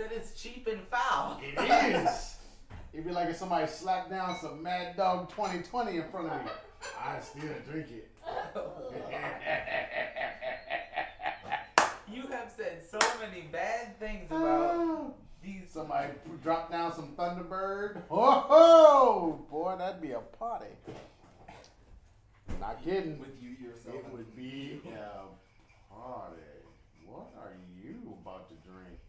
But said it's cheap and foul. It is. It'd be like if somebody slapped down some Mad Dog 2020 in front of me. I still drink it. You have said so many bad things about these. Somebody drop down some Thunderbird. Oh, ho! boy, that'd be a party. Not kidding. with you yourself. It would be a party. What are you about to drink?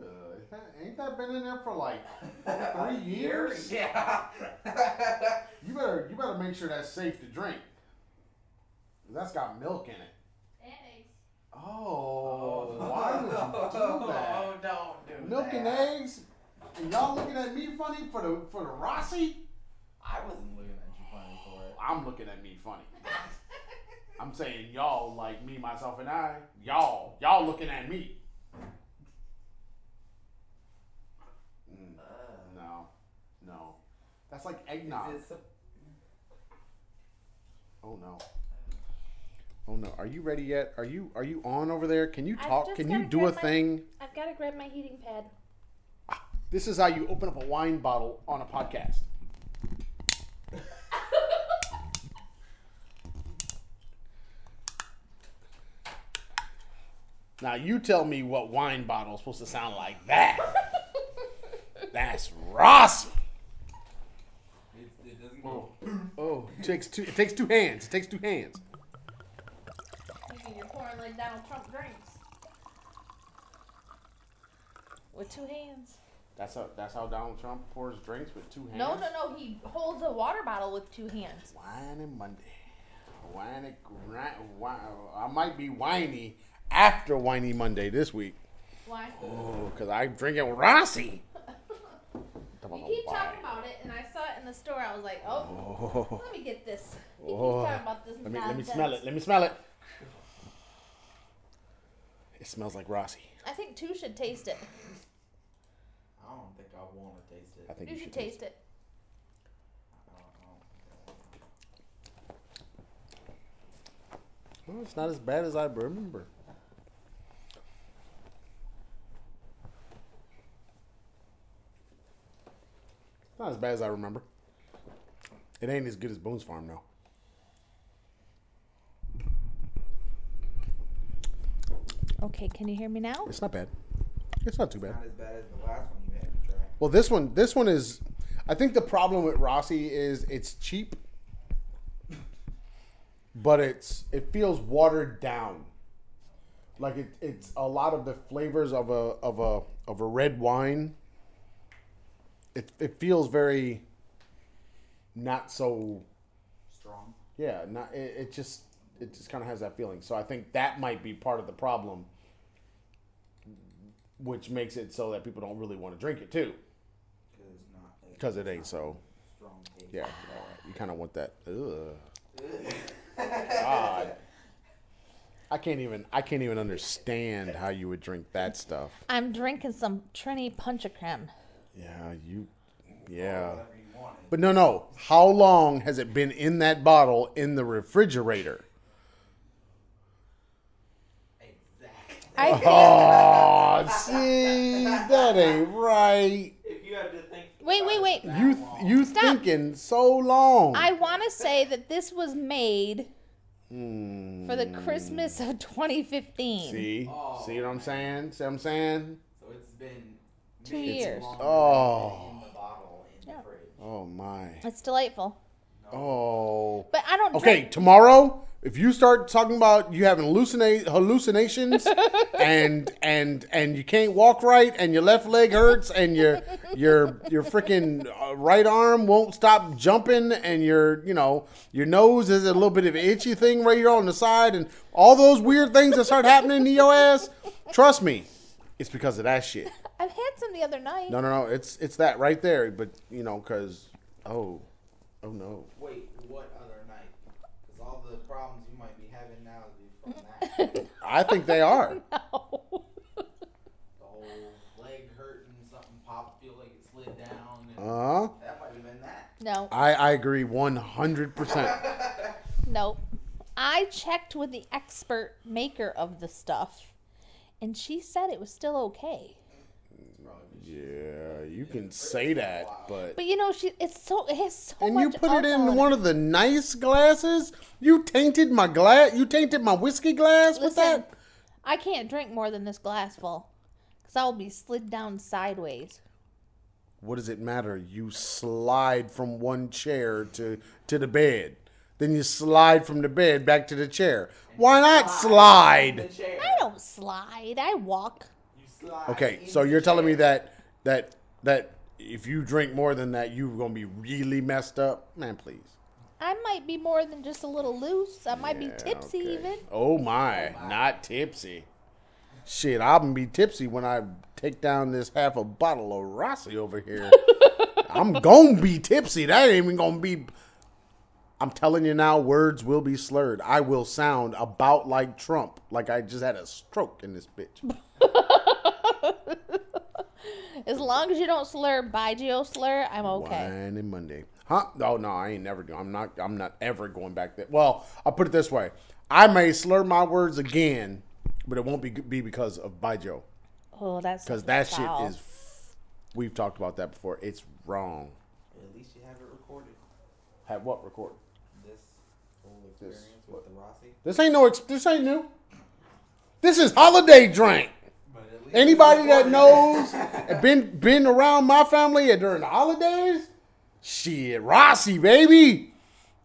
Ugh, ain't that- ain't that been in there for like three years? Yeah. You better you better make sure that's safe to drink. That's got milk in it. And eggs. Oh, oh, why would you do that? Oh, don't do Milk that. and eggs? And y'all looking at me funny for the for the Rossi? I wasn't looking at you funny for it. I'm looking at me funny. I'm saying y'all like me, myself, and I. Y'all, y'all looking at me. Mm, Uh, no, no, that's like eggnog. is it Oh no. Oh no. Are you ready yet? Are you are you on over there? Can you I've talk? just Can you gotta do a grab my- thing? I've got to grab my heating pad. Ah, this is how you open up a wine bottle on a podcast. now you tell me what wine bottle is supposed to sound like that. That's Rossi. It, it doesn't go. Oh, it takes two. It takes two hands. It takes two hands. You mean you're pouring like Donald Trump drinks? With two hands. That's how. That's how Donald Trump pours drinks with two hands. No, no, no. He holds a water bottle with two hands. Whiny Monday. Whiny, gri- whi- I might be whiny after Whiny Monday this week. Why? Oh, because I'm drinking Rossi. Don't You know keep why. talking about it, and I saw it in the store. I was like, oh, Oh. let me get this. He Oh. keeps talking about this Let me, let me smell it. Let me smell it. It smells like Rossi. I think two should taste it. I don't think I want to taste it. I think You should taste it. I don't know. Oh, it's not as bad as I remember. Not as bad as I remember. It ain't as good as Boone's Farm, though. Okay, can you hear me now? It's not bad. It's not too bad. Not as bad as the last one you had me try. Well, this one, this one is. I think the problem with Rossi is it's cheap, but it's it feels watered down. Like it, it's a lot of the flavors of a of a of a red wine. It it feels very. Not so. Strong. Yeah, not it, it just it just kind of has that feeling. So I think that might be part of the problem, which makes it so that people don't really want to drink it too, Because it's not. because it ain't so. Strong. Yeah, you kind of want that. Ugh. God, I can't even. I can't even understand how you would drink that stuff. I'm drinking some Trini Punch Creme. Yeah, you. Yeah. You. But no, no. How long has it been in that bottle in the refrigerator? Exactly. I think. Oh, see, that ain't right. If you had to think. Wait, wait, wait. that You long- you Stop. thinking so long? I want to say that this was made for the Christmas of 2015. See, Oh, see what I'm saying? See what I'm saying? So it's been Two minutes years. Oh. than in the bottle in Yeah. Oh my. It's delightful. Oh. But I don't know. Okay, drink. tomorrow, if you start talking about you having hallucinate hallucinations and and and you can't walk right and your left leg hurts and your your your freaking uh, right arm won't stop jumping and your you know your nose is a little bit of an itchy thing right here on the side and all those weird things that start happening to your ass, trust me, it's because of that shit. I've had some the other night. No, no, no, it's it's that right there, but you know, cause oh, oh no. Wait, what other night? Because all the problems you might be having now is from that. I think they are. No. the whole leg hurting, something popped, feel like it slid down. Uh huh. that might have been that. No, I, I agree 100%. nope. I checked with the expert maker of the stuff, and she said it was still okay. Yeah, you can say that, but But you know, she it's so it has so and much. you put it alcohol in one of the nice glasses. You tainted my glass. You tainted my whiskey glass with that. I can't drink more than this glass full, because I'll be slid down sideways. What does it matter? You slide from one chair to to the bed. Then you slide from the bed back to the chair. Why not The slide? I don't slide. I walk. You slide Okay, so you're telling me that that that if you drink more than that, you're gonna be really messed up, man. Please. I might be more than just a little loose. I might be tipsy okay. even. Oh, oh my, not tipsy. Shit, I'm gonna be tipsy when I take down this half a bottle of Rossi over here. I'm gonna be tipsy. That ain't even gonna be. I'm telling you now, words will be slurred. I will sound about like Trump, like I just had a stroke in this bitch. As long as you don't slur by baijiu slur, I'm okay. Wine and Monday, huh? Oh no, I ain't never. do- I'm not. I'm not ever going back there. Well, I'll put it this way: I may slur my words again, but it won't be be because of baijiu. Oh, that's Because that foul. shit is. We've talked about that before. It's wrong. At least you have it recorded. Have what recorded? This whole experience with the Rossi. This ain't no. This ain't new. This is holiday drink. But at least Anybody that knows and been been around my family during the holidays, shit, Rossi, baby.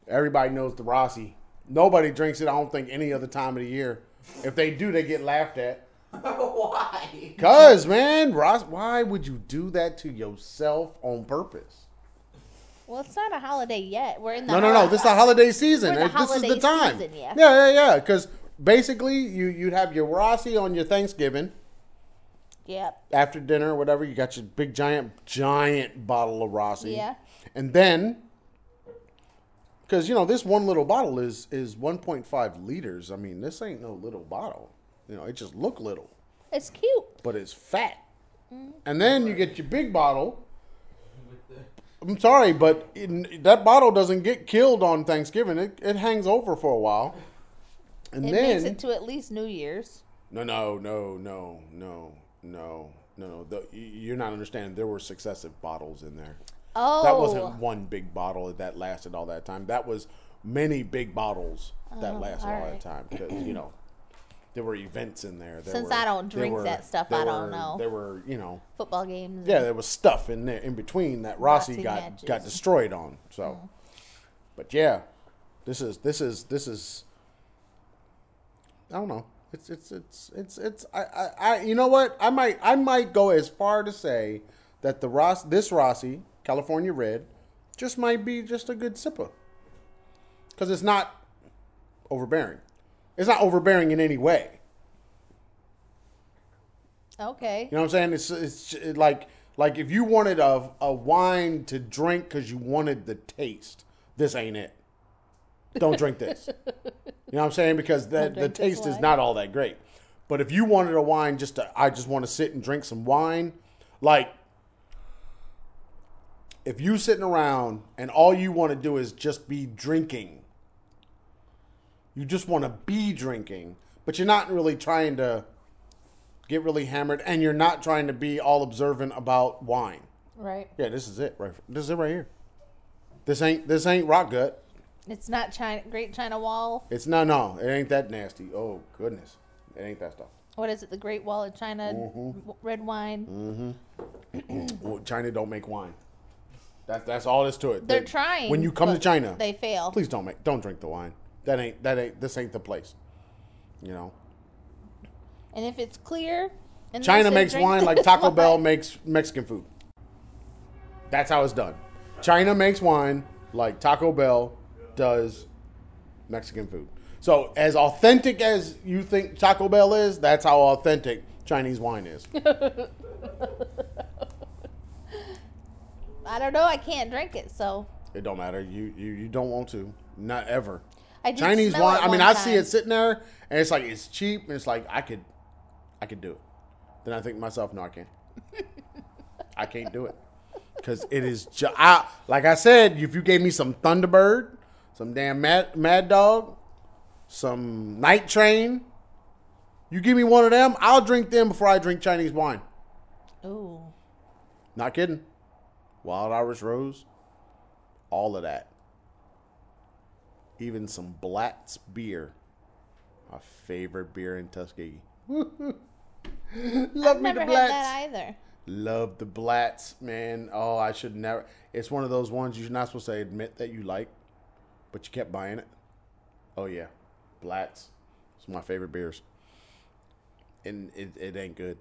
Everybody knows the Rossi. Nobody drinks it. I don't think any other time of the year. If they do, they get laughed at. Why? Cause man, Ross, why would you do that to yourself on purpose? Well, it's not a holiday yet. We're in the No, no, no. This is the holiday season. We're the this is the time. season, yeah. yeah, yeah, yeah. Because basically, you you'd have your Rossi on your Thanksgiving Yep. after dinner, or whatever. You got your big giant giant bottle of Rossi. Yeah. And then, because you know this one little bottle is is 1.5 liters. I mean, this ain't no little bottle. You know, it just look little, It's cute. but it's fat. Mm-hmm. And then you get your big bottle. I'm sorry, but that bottle doesn't get killed on Thanksgiving. It, it hangs over for a while. And It then makes it to at least New Year's. no, no, no, no, no, no, no, no. The, you're not understanding. There were successive bottles in there. Oh, That wasn't one big bottle that lasted all that time. That was many big bottles that lasted all, Oh, that time because you know there were events in there. There Since were- I don't drink were- that stuff, I don't were- know. There were you know football games. yeah, there was stuff in there in between that Rossi Rossi got matches. got destroyed on. So, Mm-hmm. but yeah, this is this is this is. I don't know. It's it's it's it's it's I, I, I you know what I might I might go as far to say that the Ross this Rossi California Red just might be just a good sipper because it's not overbearing. It's not overbearing in any way. Okay. You know what I'm saying? It's it's it like like if you wanted a a wine to drink because you wanted the taste, this ain't it. Don't drink this. you know what I'm saying? Because that the taste is not all that great. But if you wanted a wine just to, I just want to sit and drink some wine, like if you sitting around and all you want to do is just be drinking, you just want to be drinking, but you're not really trying to get really hammered, and you're not trying to be all observant about wine. Right. Yeah, this is it. Right, this is it right here. This ain't this ain't rock gut. It's not China Great China Wall. It's no no. It ain't that nasty. Oh goodness, it ain't that stuff. What is it? The Great Wall of China Mm-hmm. red wine. Well, China don't make wine. That's that's all there's to it. They're They- trying. When you come to China, they fail. please don't make don't drink the wine. That ain't that ain't this ain't the place. You know, And if it's clear, and China makes wine like Taco wine- Bell makes Mexican food. That's how it's done. China makes wine like Taco Bell does Mexican food. So as authentic as you think Taco Bell is, that's how authentic Chinese wine is. I don't know. I can't drink it, so It don't matter. You you, you don't want to. Not ever. I Chinese wine. I mean, one I see it sitting there, and it's like it's cheap, and it's like I could, I could do it. Then I think to myself, no, I can't. I can't do it because it is. Ju- I, like I said, if you gave me some Thunderbird, some damn Mad Mad Dog, some Night Train. You give me one of them, I'll drink them before I drink Chinese wine. Ooh. Not kidding. Wild Irish Rose, all of that. Even some Blatz beer. My favorite beer in Tuskegee. Love I've me the never had that either. Love the Blatz, man. Oh, I should never. It's one of those ones you're not supposed to admit that you like, but you kept buying it. Oh yeah, Blatz. It's my favorite beers, and it, it ain't good,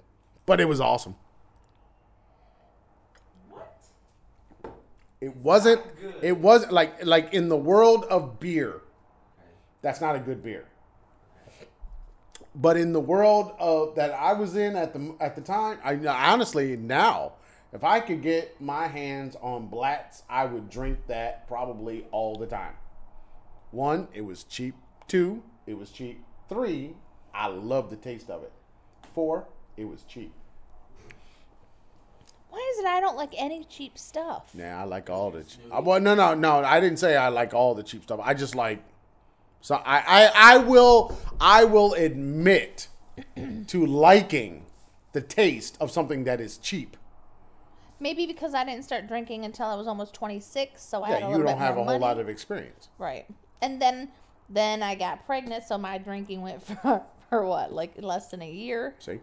but it was awesome. What? It wasn't. good. It wasn't like like in the world of beer. That's not a good beer. But in the world of that I was in at the at the time, I honestly now, if I could get my hands on Blatz, I would drink that probably all the time. One, it was cheap. Two, it was cheap. Three, I love the taste of it. Four, it was cheap. Why is it I don't like any cheap stuff? Yeah, I like all the. Che- uh, well, no, no, no. I didn't say I like all the cheap stuff. I just like. So I, I, I will, I will admit to liking the taste of something that is cheap. Maybe because I didn't start drinking until I was almost 26, so I had a Yeah, you little don't bit have a more whole money. lot of experience. Right. And then then I got pregnant, so my drinking went for for what? Like less than a year. See,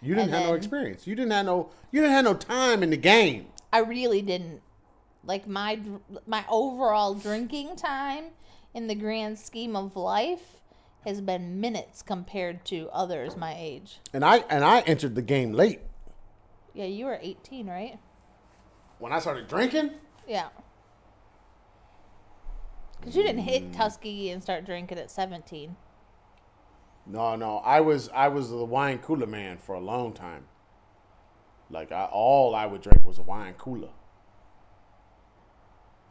you didn't And have no experience. You didn't have no, you didn't have no time in the game. I really didn't. Like my my overall drinking time in the grand scheme of life has been minutes compared to others my age. And I, and I entered the game late Yeah, you were 18, right? when I started drinking. Yeah. Cuz you didn't hit Tuskegee and start drinking at 17. No, no, I was, I was the wine cooler man for a long time. Like I, all I would drink was a wine cooler.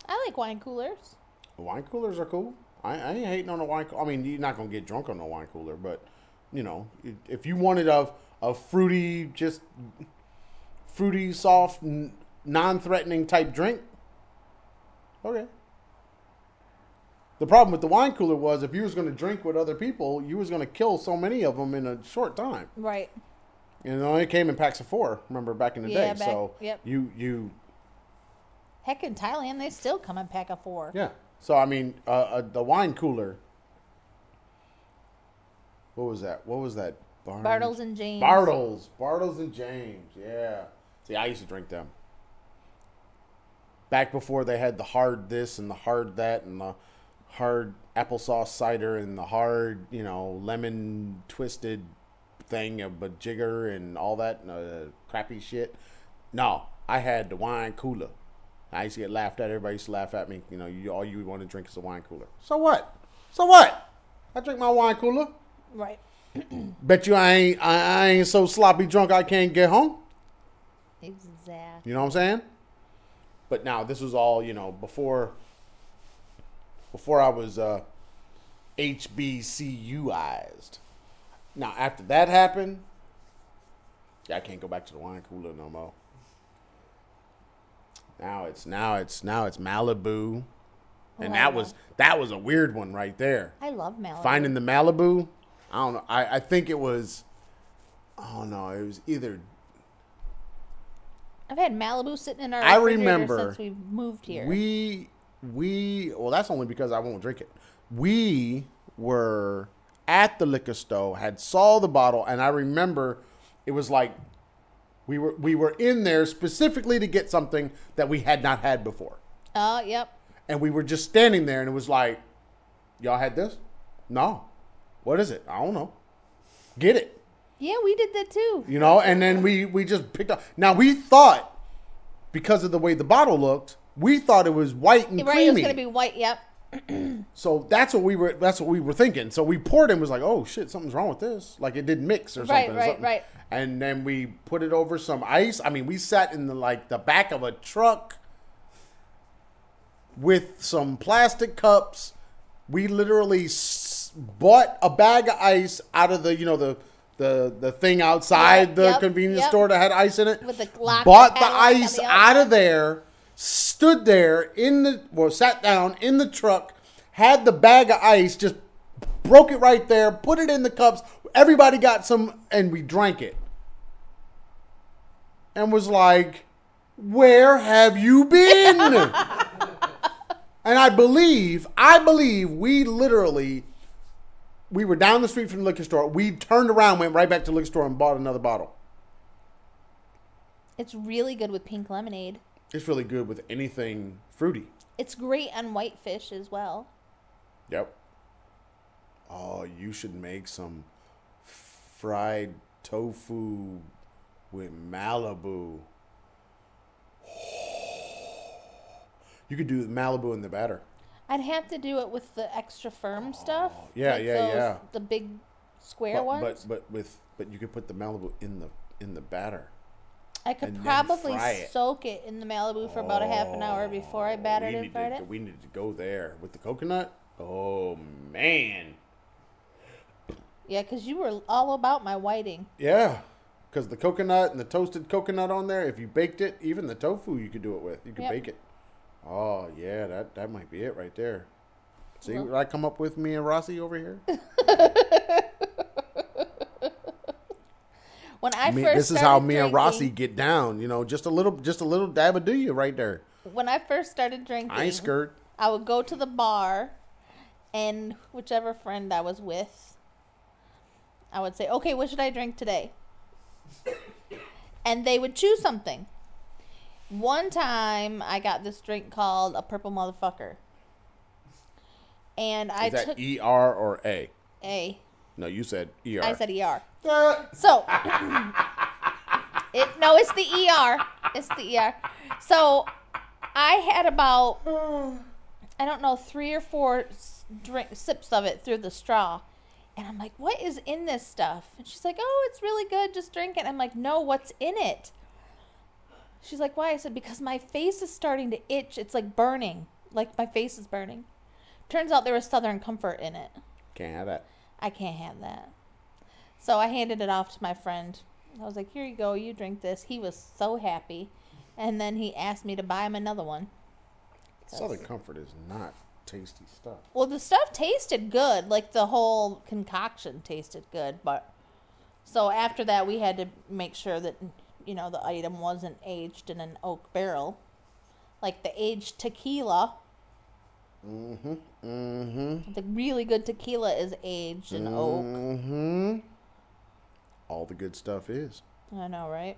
I like wine coolers. Wine coolers are cool. I, I ain't hating on a wine. I mean, you're not gonna get drunk on a wine cooler, but you know, if you wanted a a fruity, just fruity, soft, n- non-threatening type drink, okay. The problem with the wine cooler was if you was gonna drink with other people, you was gonna kill so many of them in a short time. Right. And it only came in packs of four. Remember back in the Yeah, day. back- so yep. you you Heck, in Thailand, they still come in pack of four. Yeah. So I mean, uh, uh, the wine cooler. What was that? What was that? Barnes? Bartles and James. Bartles, Bartles and James. Yeah. See, I used to drink them. Back before they had the hard this and the hard that and the hard applesauce cider and the hard, you know, lemon twisted thing of a jigger and all that uh, crappy shit. No, I had the wine cooler. I used to get laughed at. Everybody used to laugh at me. You know, you all you want to drink is a wine cooler. So what? So what? I drink my wine cooler. Right. Bet you I ain't I, I ain't so sloppy drunk I can't get home. Exactly. You know what I'm saying? But now this was all you know before. Before I was uh, HBCUized. Now after that happened, yeah, I can't go back to the wine cooler no more. Now it's now it's now it's Malibu, and Oh, that was that was a weird one right there. I love Malibu. Finding the Malibu, I don't know. I, I think it was. I don't know. It was either I've had Malibu sitting in our I refrigerator remember since we moved here. We we well that's only because I won't drink it. We were at the liquor store, had saw the bottle, and I remember it was like we were we were in there specifically to get something that we had not had before. Oh, yep. And we were just standing there and it was like, Y'all had this? No. What is it? I don't know. Get it. Yeah, we did that too. you know and then we we just picked up now we thought because of the way the bottle looked we thought it was white and Right, it was gonna be white. Yep. so that's what we were that's what we were thinking so we poured it and was like oh shit something's wrong with this like it didn't mix or Right, something, right, something. right. and then we put it over some ice i mean we sat in the like the back of a truck with some plastic cups we literally s- bought a bag of ice out of the you know the the the thing outside Yep, the yep, convenience yep. store that had ice in it With the lock bought the ice the out of there stood there in the well sat down in the truck had the bag of ice just broke it right there, put it in the cups. Everybody got some, and we drank it. And was like, Where have you been? and I believe, I believe we literally, we were down the street from the liquor store. We turned around, went right back to the liquor store, and bought another bottle. It's really good with pink lemonade. It's really good with anything fruity. It's great on whitefish as well. Yep. Oh, you should make some fried tofu with Malibu. You could do Malibu in the batter. I'd have to do it with the extra firm oh, stuff. Oh, yeah, yeah, yeah. The big square But, ones. but but with but you could put the Malibu in the in the batter. I could and then probably fry it. soak it in the Malibu for about a half an hour before I battered we and need fried to, it. We need to go there with the coconut. Oh man. Yeah, because you were all about my whiting. Yeah, because the coconut and the toasted coconut on there. If you baked it, even the tofu, you could do it with. You could Yep. bake it. Oh yeah, that that might be it right there. See Well- what I come up with, me and Rossi over here. When I Me- first this is how me and Rossi get down. You know, just a little, just a little dab of do you right there. When I first started drinking, I skirt. I would go to the bar, and whichever friend I was with, I would say, "Okay, what should I drink today?" and they would choose something. One time, I got this drink called a purple motherfucker, and I Is that took E R or A? a. No, you said ER. I said ER. So it no, it's the ER. It's the ER. So I had about I don't know three or four drink sips of it through the straw, and I'm like, "What is in this stuff?" And she's like, "Oh, it's really good. Just drink it." I'm like, "No, what's in it?" She's like, "Why?" I said, "Because my face is starting to itch. It's like burning. Like my face is burning." Turns out there was Southern Comfort in it. Can't have that. I can't have that. So I handed it off to my friend. I was like, "Here you go. You drink this." He was so happy, and then he asked me to buy him another one. Southern Comfort is not tasty stuff. Well, the stuff tasted good. Like the whole concoction tasted good, but so after that, we had to make sure that you know the item wasn't aged in an oak barrel, like the aged tequila. Mm-hmm. Mm-hmm. The really good tequila is aged in oak. Mm-hmm. All the good stuff is. I know, right?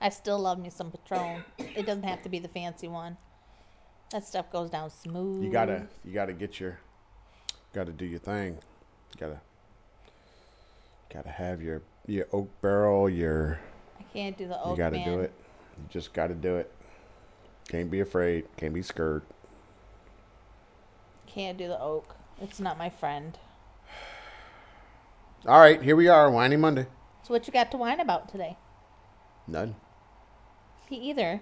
I still love me some Patron. It doesn't have to be the fancy one. That stuff goes down smooth. You gotta, you gotta get your, gotta do your thing. You gotta, gotta have your your oak barrel. Your, I can't do the oak you gotta man. do it. You just gotta do it. Can't be afraid. Can't be scared. Can't do the oak. It's not my friend. All right, here we are, whiny Monday. So what you got to whine about today? None. Me either.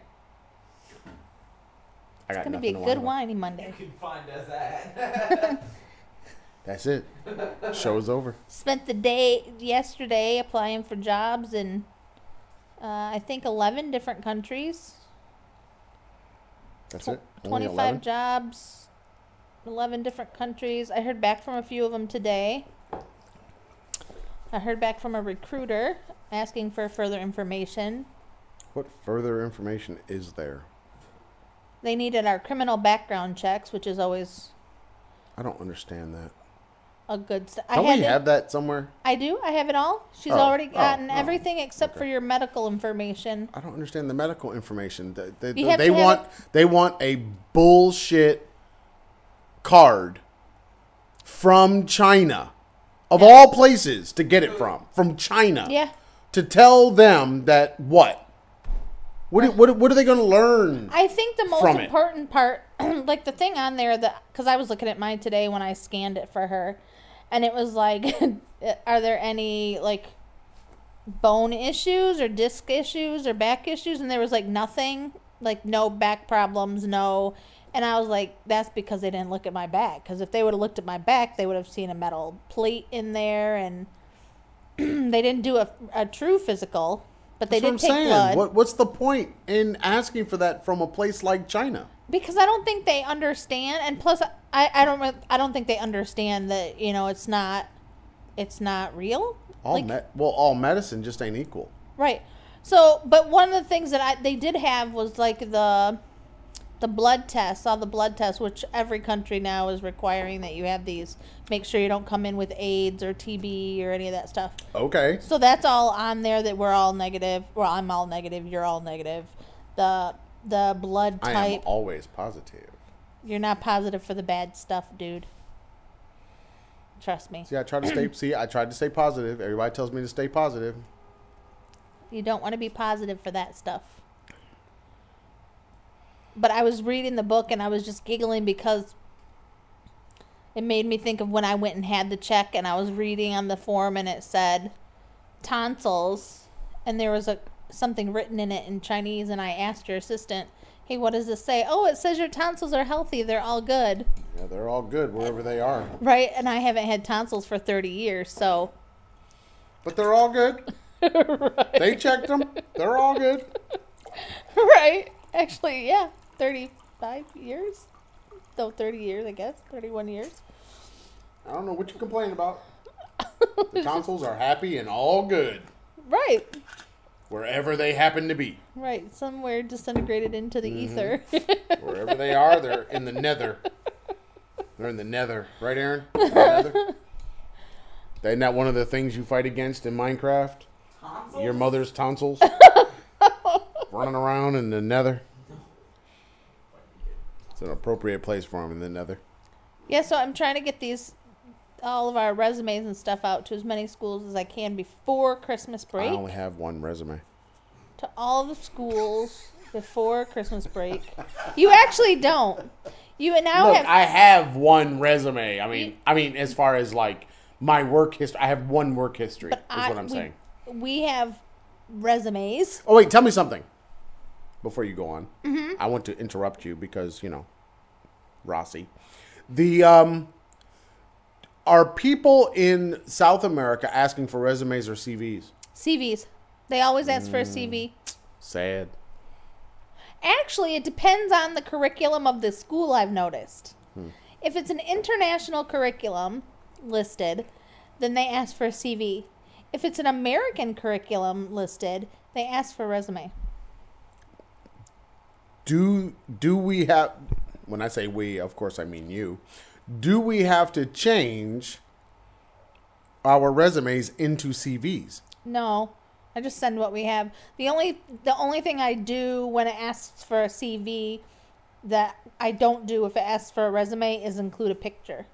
I It's gonna be a good whiny Monday. You can find us at. That's it. Show's over. Spent the day yesterday applying for jobs in uh, I think eleven different countries. That's Tw- it. Only 25 11? jobs, 11 different countries. I heard back from a few of them today. I heard back from a recruiter asking for further information. What further information is there? They needed our criminal background checks, which is always I don't understand that. a good st- I Don't had we it- have that somewhere? I do. I have it all. She's Oh, already oh, gotten oh, everything except for your medical information. I don't understand the medical information. They, they, You they to have want they want a bullshit card from China, of all places to get it from, from China. Yeah. To tell them that what? What are- what, what are they going to learn? I think the most important part, like the thing on there that, because I was looking at mine today when I scanned it for her, and it was like, are there any like bone issues or disc issues or back issues? And there was like nothing, like no back problems, no. And I was like, that's because they didn't look at my back. Because if they would have looked at my back, they would have seen a metal plate in there, and they didn't do a, a true physical, but they That's did what I'm take saying. blood. What, what's the point in asking for that from a place like China? because I don't think they understand. And plus, I, I don't I don't think they understand that you know it's not it's not real. All Like- me- well, all medicine just ain't equal. Right. So, but one of the things that I they did have was like the the blood tests, all the blood tests, which every country now is requiring that you have these. Make sure you don't come in with AIDS or TB or any of that stuff. Okay. So that's all on there that we're all negative. Well, I'm all negative. You're all negative. The the blood type. I am always positive. You're not positive for the bad stuff, dude. Trust me. See, I try to stay. see, I tried to stay positive. Everybody tells me to stay positive. You don't want to be positive for that stuff. But I was reading the book and I was just giggling because it made me think of when I went and had the check and I was reading on the form and it said tonsils and there was a something written in it in Chinese and I asked your assistant, "Hey, what does this say?" "Oh, it says your tonsils are healthy. They're all good." Yeah, they're all good wherever they are, Right? And I haven't had tonsils for 30 years, so but they're all good. They checked them. They're all good. right. Actually, yeah, 35 years. No, 30 years, I guess. 31 years. I don't know what you complain about. The tonsils are happy and all good Right. wherever they happen to be. Right. Somewhere disintegrated into the mm-hmm. ether. Wherever they are, they're in the nether. They're in the nether, right, Aaron? The nether? Isn't that one of the things you fight against in Minecraft? Tonsils? Your mother's tonsils running around in the nether. It's an appropriate place for them in the nether. yeah, so I'm trying to get these, all of our resumes and stuff out to as many schools as I can before Christmas break. I only have one resume. To all the schools before Christmas break. You actually don't. You now Look, have. I have one resume. I mean, I mean, as far as like my work history, I have one work history. Is I- what I'm we- saying. We have resumes. Oh wait, tell me something before you go on. Mm-hmm. I want to interrupt you because you know, Rossi. The um, are people in South America asking for resumes or CVs? CVs. They always ask for a mm. CV. Sad. Actually, it depends on the curriculum of the school, I've noticed. Hmm. If it's an international curriculum listed, then they ask for a CV. If it's an American curriculum listed, they ask for a resume. Do do we have? When I say we, of course I mean you. Do we have to change our resumes into CVs? No, I just send what we have. The only the only thing I do when it asks for a CV that I don't do if it asks for a resume is include a picture.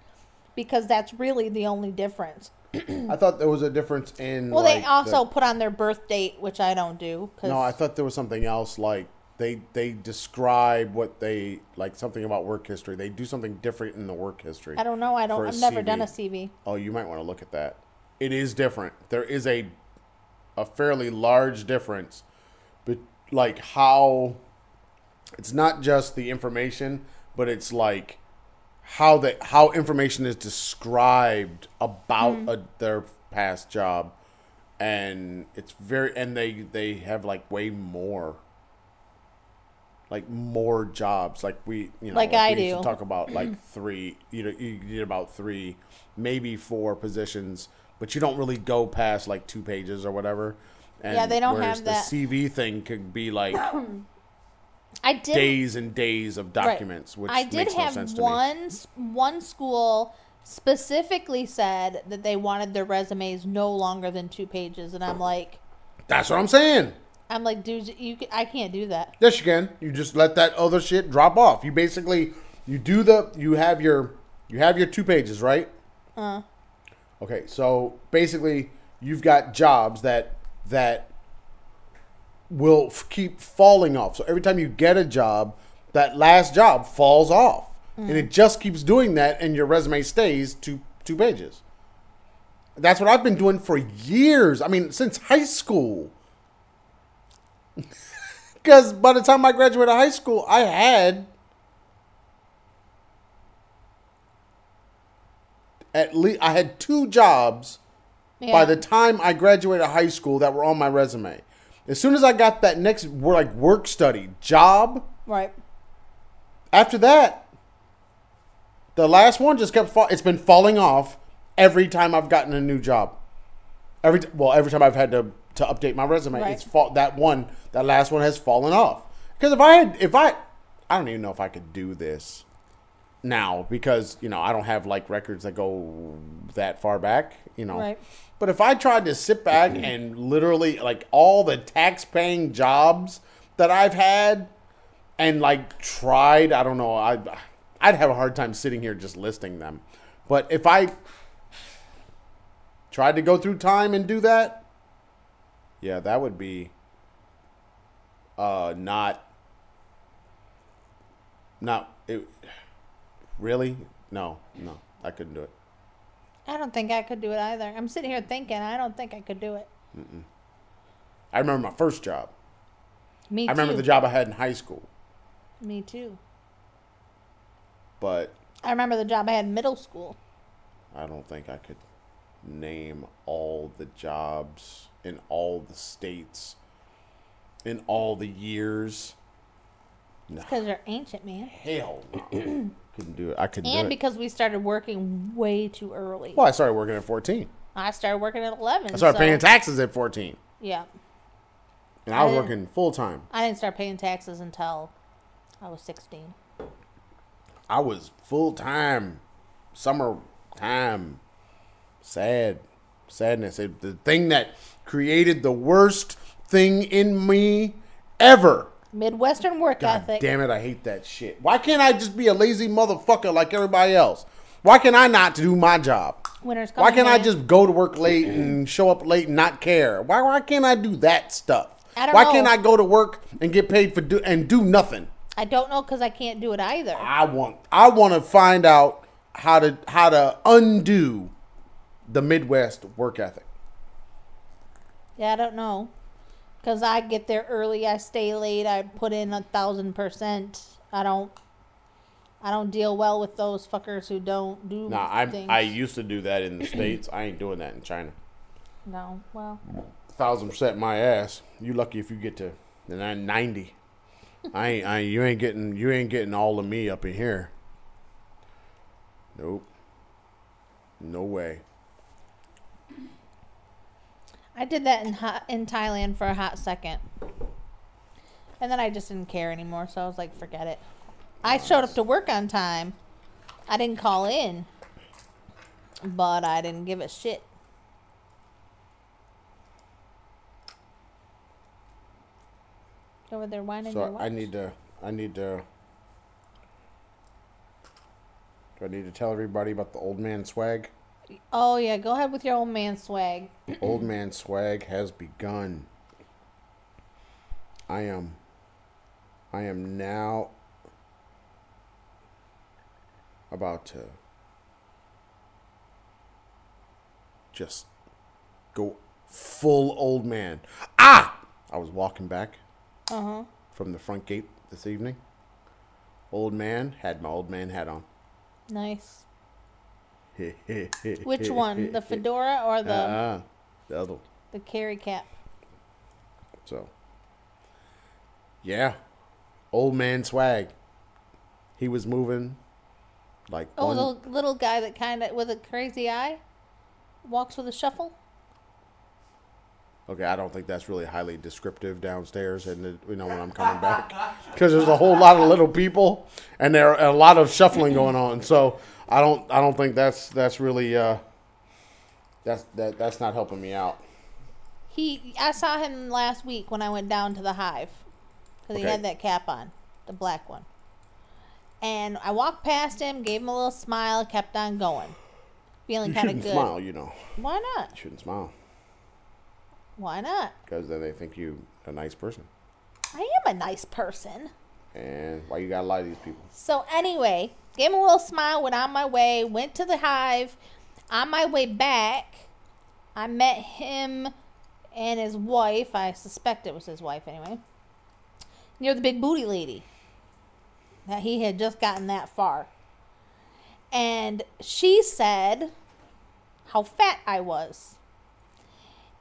Because that's really the only difference. I thought there was a difference in. Well, like, they also the- put on their birth date, which I don't do. Cause No, I thought there was something else. Like they they describe what they like something about work history. They do something different in the work history. I don't know. I don't. I've never done a CV. Oh, you might want to look at that. It is different. There is a a fairly large difference, but like how it's not just the information, but it's like how the how information is described about Hmm. a, their past job, and it's very and they they have like way more. Like more jobs, like we, you know, Like I we used to do. talk about like three. You know, you need about three, maybe four positions, but you don't really go past like two pages or whatever. And Yeah, they don't have that. The CV thing could be like I did. days and days of right. documents, which I did makes no have me. one one school specifically said that they wanted their resumes no longer than two pages, and I'm like, That's what I'm saying. I'm like, dude, you, I can't do that. Yes, you can. You just let that other shit drop off. You basically you do the you have your you have your two pages, right? Uh, Okay, so basically you've got jobs that that will f- keep falling off. So every time you get a job, that last job falls off. And it just keeps doing that and your resume stays two two pages. That's what I've been doing for years. I mean, since high school. Because by the time I graduated high school, I had at least I had two jobs yeah. by the time I graduated high school that were on my resume. As soon as I got that next like work study job, right. after that, The last one just kept fall. It's been falling off every time I've gotten a new job. Every t- well, every time I've had to to update my resume, Right. it's fall. That one, that last one has fallen off. Because if I had, if I, I don't even know if I could do this now because you know I don't have like records that go that far back. You know, Right. but if I tried to sit back and literally like all the tax paying jobs that I've had and like tried, I don't know, I I'd have a hard time sitting here just listing them. But if I tried to go through time and do that, yeah, that would be uh not not it really? No, no. I couldn't do it. I don't think I could do it either. I'm sitting here thinking, I don't think I could do it. I remember my first job. Me I remember too. the job I had in high school. Me too. but I remember the job I had in middle school. I don't think I could name all the jobs in all the states in all the years. No, Because you're ancient, man. hell, no. couldn't do it. I couldn't And do it. because we started working way too early. Well, I started working at 14. I started working at 11. I started so- paying taxes at 14, Yeah. and I was working full time. I didn't start paying taxes until I was 16. I was full time, summer time. Sad, sadness. It, the thing that created the worst thing in me ever. Midwestern work God ethic. damn it, I hate that shit. Why can't I just be a lazy motherfucker like everybody else? Why can I not do my job? Winter's coming. Why can't I just go to work late and show up late and not care? Why why can't I do that stuff? I don't why know. can't I go to work and get paid for do and do nothing? I don't know because I can't do it either. I want I want to find out how to how to undo the Midwest work ethic. Yeah, I don't know. Because I get there early, I stay late, I put in a thousand percent. I don't. I don't deal well with those fuckers who don't do Nah, I things. I used to do that in the states. I ain't doing that in China. no, well, Thousand percent my ass. You lucky if you get to the nine- ninety. I ain't. I you ain't getting you ain't getting all of me up in here. Nope. No way. I did that in hot, in Thailand for a hot second, and then I just didn't care anymore. So I was like, forget it. I showed up to work on time. I didn't call in, but I didn't give a shit. Over there whining So. I need to. I need to. Do I need to tell everybody about the old man swag? Oh yeah, go ahead with your old man swag. old man swag has begun. I am. I am now about to just go full old man. Ah! I was walking back Uh huh. from the front gate this evening. Old man had my old man hat on. Nice. Which one, the fedora or the Uh, the other. one. the carry cap? So, yeah, old man swag. He was moving like Oh, one. the little guy that kind of with a crazy eye walks with a shuffle. Okay, I don't think that's really highly descriptive downstairs, and it- you know when I'm coming back, because there's a whole lot of little people, and there are a lot of shuffling going on. So I don't, I don't think that's that's really uh, that's that that's not helping me out. He, I saw him last week when I went down to the hive because he had that cap on, the black one. And I walked past him, gave him a little smile, kept on going, feeling kind of good. smile, you know. Why not? You shouldn't smile Why not? because then they think you a nice person. I am a nice person. And why you gotta lie to these people? So anyway, gave him a little smile, went on my way, went to the hive. On my way back, I met him and his wife. I suspect it was his wife anyway. Near the big booty lady. That he had just gotten that far. And she said how fat I was.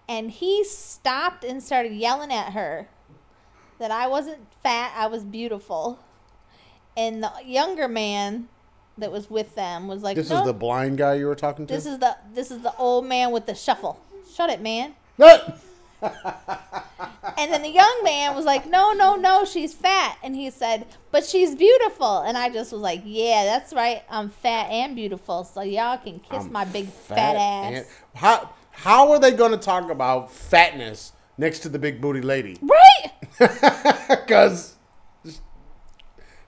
And he stopped and started yelling at her that I wasn't fat, I was beautiful. And the younger man that was with them was like, This no, is the blind guy you were talking to. this is the this is the old man with the shuffle. Shut it, man. And then the young man was like, no, no, no, she's fat. And he said, but she's beautiful. And I just was like, yeah, that's right. I'm fat and beautiful. So y'all can kiss I'm my big fat, ass. and- how how are they going to talk about fatness next to the big booty lady? Right? Because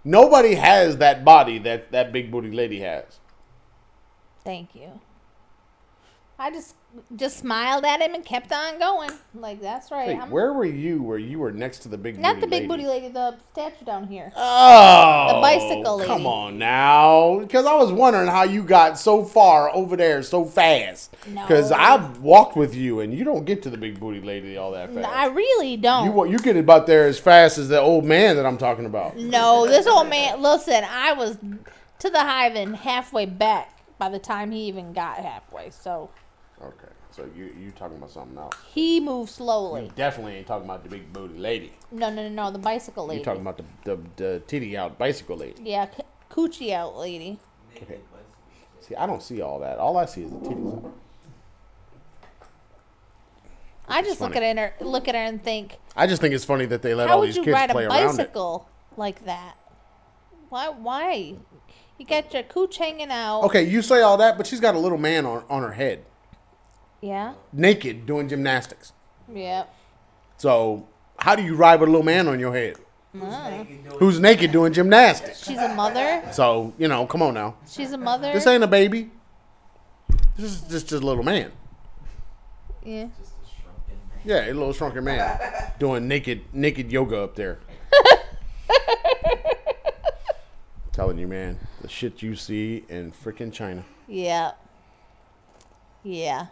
nobody has that body that that big booty lady has. Thank you. I just just smiled at him and kept on going. Like, that's right. Wait, I'm where were you where you were next to the big not the big lady? booty lady, the statue down here. Oh, The bicycle lady. Come on now, because I was wondering how you got so far over there so fast. Because No. I've walked with you, and you don't get to the big booty lady all that fast. I really don't. you you get about there as fast as the old man that I'm talking about. No, this old man. Listen, I was to the hive and halfway back by the time he even got halfway. So Okay, so you you talking about something else? he moved You slowly. definitely ain't talking about the big booty lady. No, no, no, no. The bicycle lady. You talking about the, the the titty out bicycle lady? yeah, c- coochie out lady. Okay. See, I don't see all that. All I see is the titties. Out. I just look at her, look at her, and think, I just think it's funny that they let how all would these you kids ride play a around it. bicycle like that? Why? Why? You got your cooch hanging out. Okay, you say all that, but she's got a little man on on her head, Yeah. naked, doing gymnastics. Yeah. So how do you ride with a little man on your head Naked doing who's naked doing gymnastics? She's a mother. So you know, come on now. She's a mother. This ain't a baby. This is just a little man. yeah. Just a shrunken man. Yeah, a little shrunken man doing naked naked yoga up there. Telling you, man, the shit you see in freaking China. Yeah. Yeah.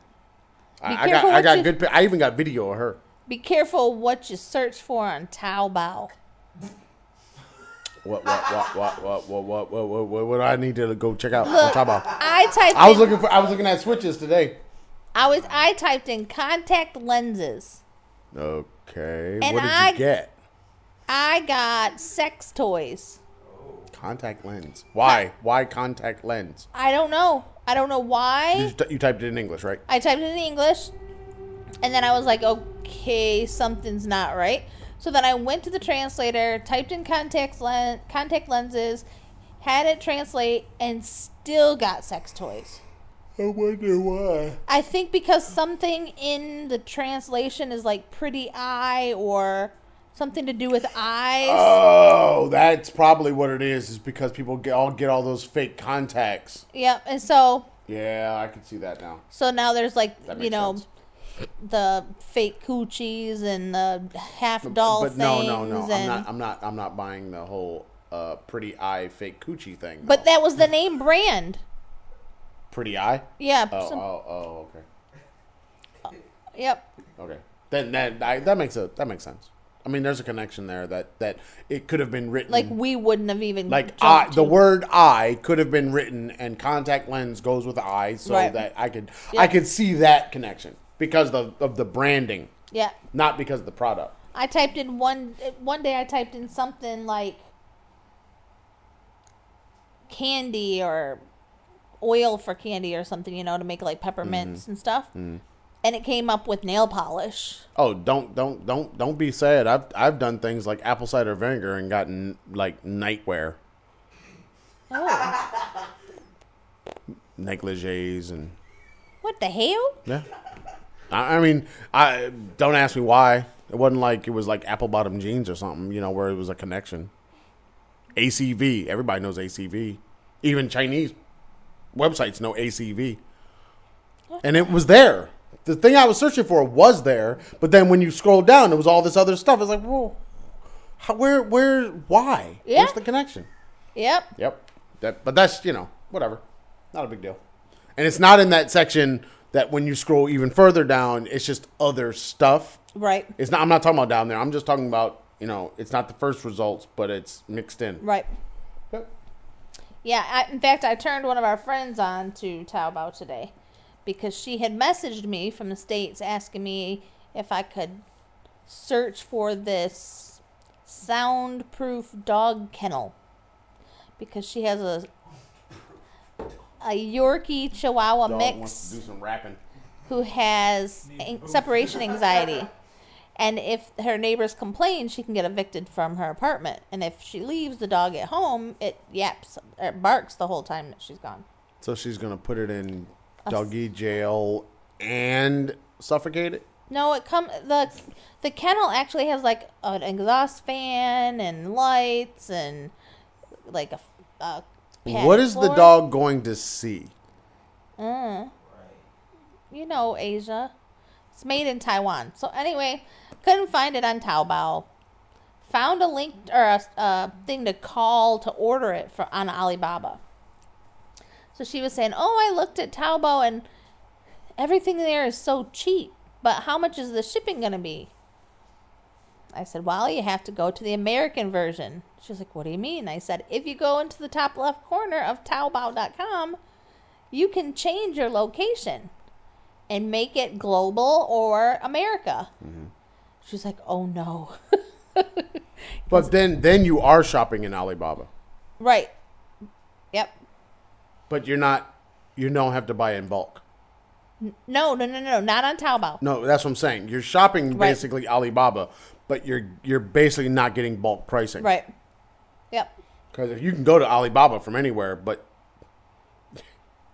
I, I got I got you- good. I even got video of her. Be careful what you search for on Taobao. What what what what what what what what what, what, what do I need to go check out? What about? I typed. I was in, looking for. I was looking at switches today. I was. I typed in contact lenses. Okay. And what did I- you get? I got sex toys. Contact lens. Why? Why contact lens? I don't know. I don't know You, why. t- you typed it in English, right? I typed it in English, and then I was like, okay, something's not right. So then I went to the translator, typed in contact len- contact lenses, had it translate, and still got sex toys. I wonder why. I think because something in the translation is like pretty eye or something to do with eyes. Oh, that's probably what it is. Is because people get all get all those fake contacts. yep. And so Yeah, I can see that now. so now there's like you know sense. the fake coochies and the half doll but things. no, no, no. I'm not. I'm not. I'm not buying the whole uh, pretty eye fake coochie thing. but that was the name brand. pretty eye. Yeah. Oh, some- oh, oh. Okay. Yep. Okay. Then that I, that makes a that makes sense. I mean, there's a connection there that that it could have been written Like we wouldn't have even like eye, the word I could have been written and contact lens goes with eye so Right. that I could Yeah. I could see that connection because of, of the branding, Yeah. not because of the product. I typed in one one day. I typed in something like candy or oil for candy or something, you know, to make like peppermints Mm-hmm. and stuff. And it came up with nail polish. Oh, don't don't don't don't be sad. I've I've done things like apple cider vinegar and gotten like nightwear, Oh, negligees and what the hell? yeah. I, I mean, I don't ask me why. It wasn't like it was like apple bottom jeans or something, you know, where it was a connection. ACV, everybody knows ACV. Even Chinese websites know ACV. And it was there. The thing I was searching for was there, but then when you scroll down, it was all this other stuff. It's like, whoa, how, where, where, why? Yeah. What's the connection? Yep. Yep. That, but that's you know whatever, not a big deal. And it's not in that section that when you scroll even further down, it's just other stuff. Right. It's not. I'm not talking about down there. I'm just talking about you know it's not the first results, but it's mixed in. Right. Yep. Yeah. I, in fact, I turned one of our friends on to Taobao today because she had messaged me from the states asking me if I could search for this soundproof dog kennel because she has a a Yorkie Chihuahua Dog mix wants to do some rapping. who has an- separation anxiety. And if her neighbors complain, she can get evicted from her apartment. And if she leaves the dog at home, it yaps or barks the whole time that she's gone. So she's gonna put it in doggy jail and suffocate it. No, it come the the kennel actually has like an exhaust fan and lights and like a, a What is the dog going to see? Mm. You know, Asia. It's made in Taiwan. So anyway, couldn't find it on Taobao. Found a link or a, a thing to call to order it for on Alibaba. So she was saying, "Oh, I looked at Taobao and everything there is so cheap. But how much is the shipping going to be?" I said, "Well, you have to go to the American version." She's like, "What do you mean?" I said, "If you go into the top left corner of Taobao.com, you can change your location and make it global or America." Mm-hmm. She's like, "Oh no." But then, then you are shopping in Alibaba, right. Yep. But you're not. You don't have to buy in bulk. No, no, no, no, not on Taobao. No, that's what I'm saying. You're shopping Right. basically Alibaba, but you're you're basically not getting bulk pricing. Right. Yep. Because if you can go to Alibaba from anywhere, but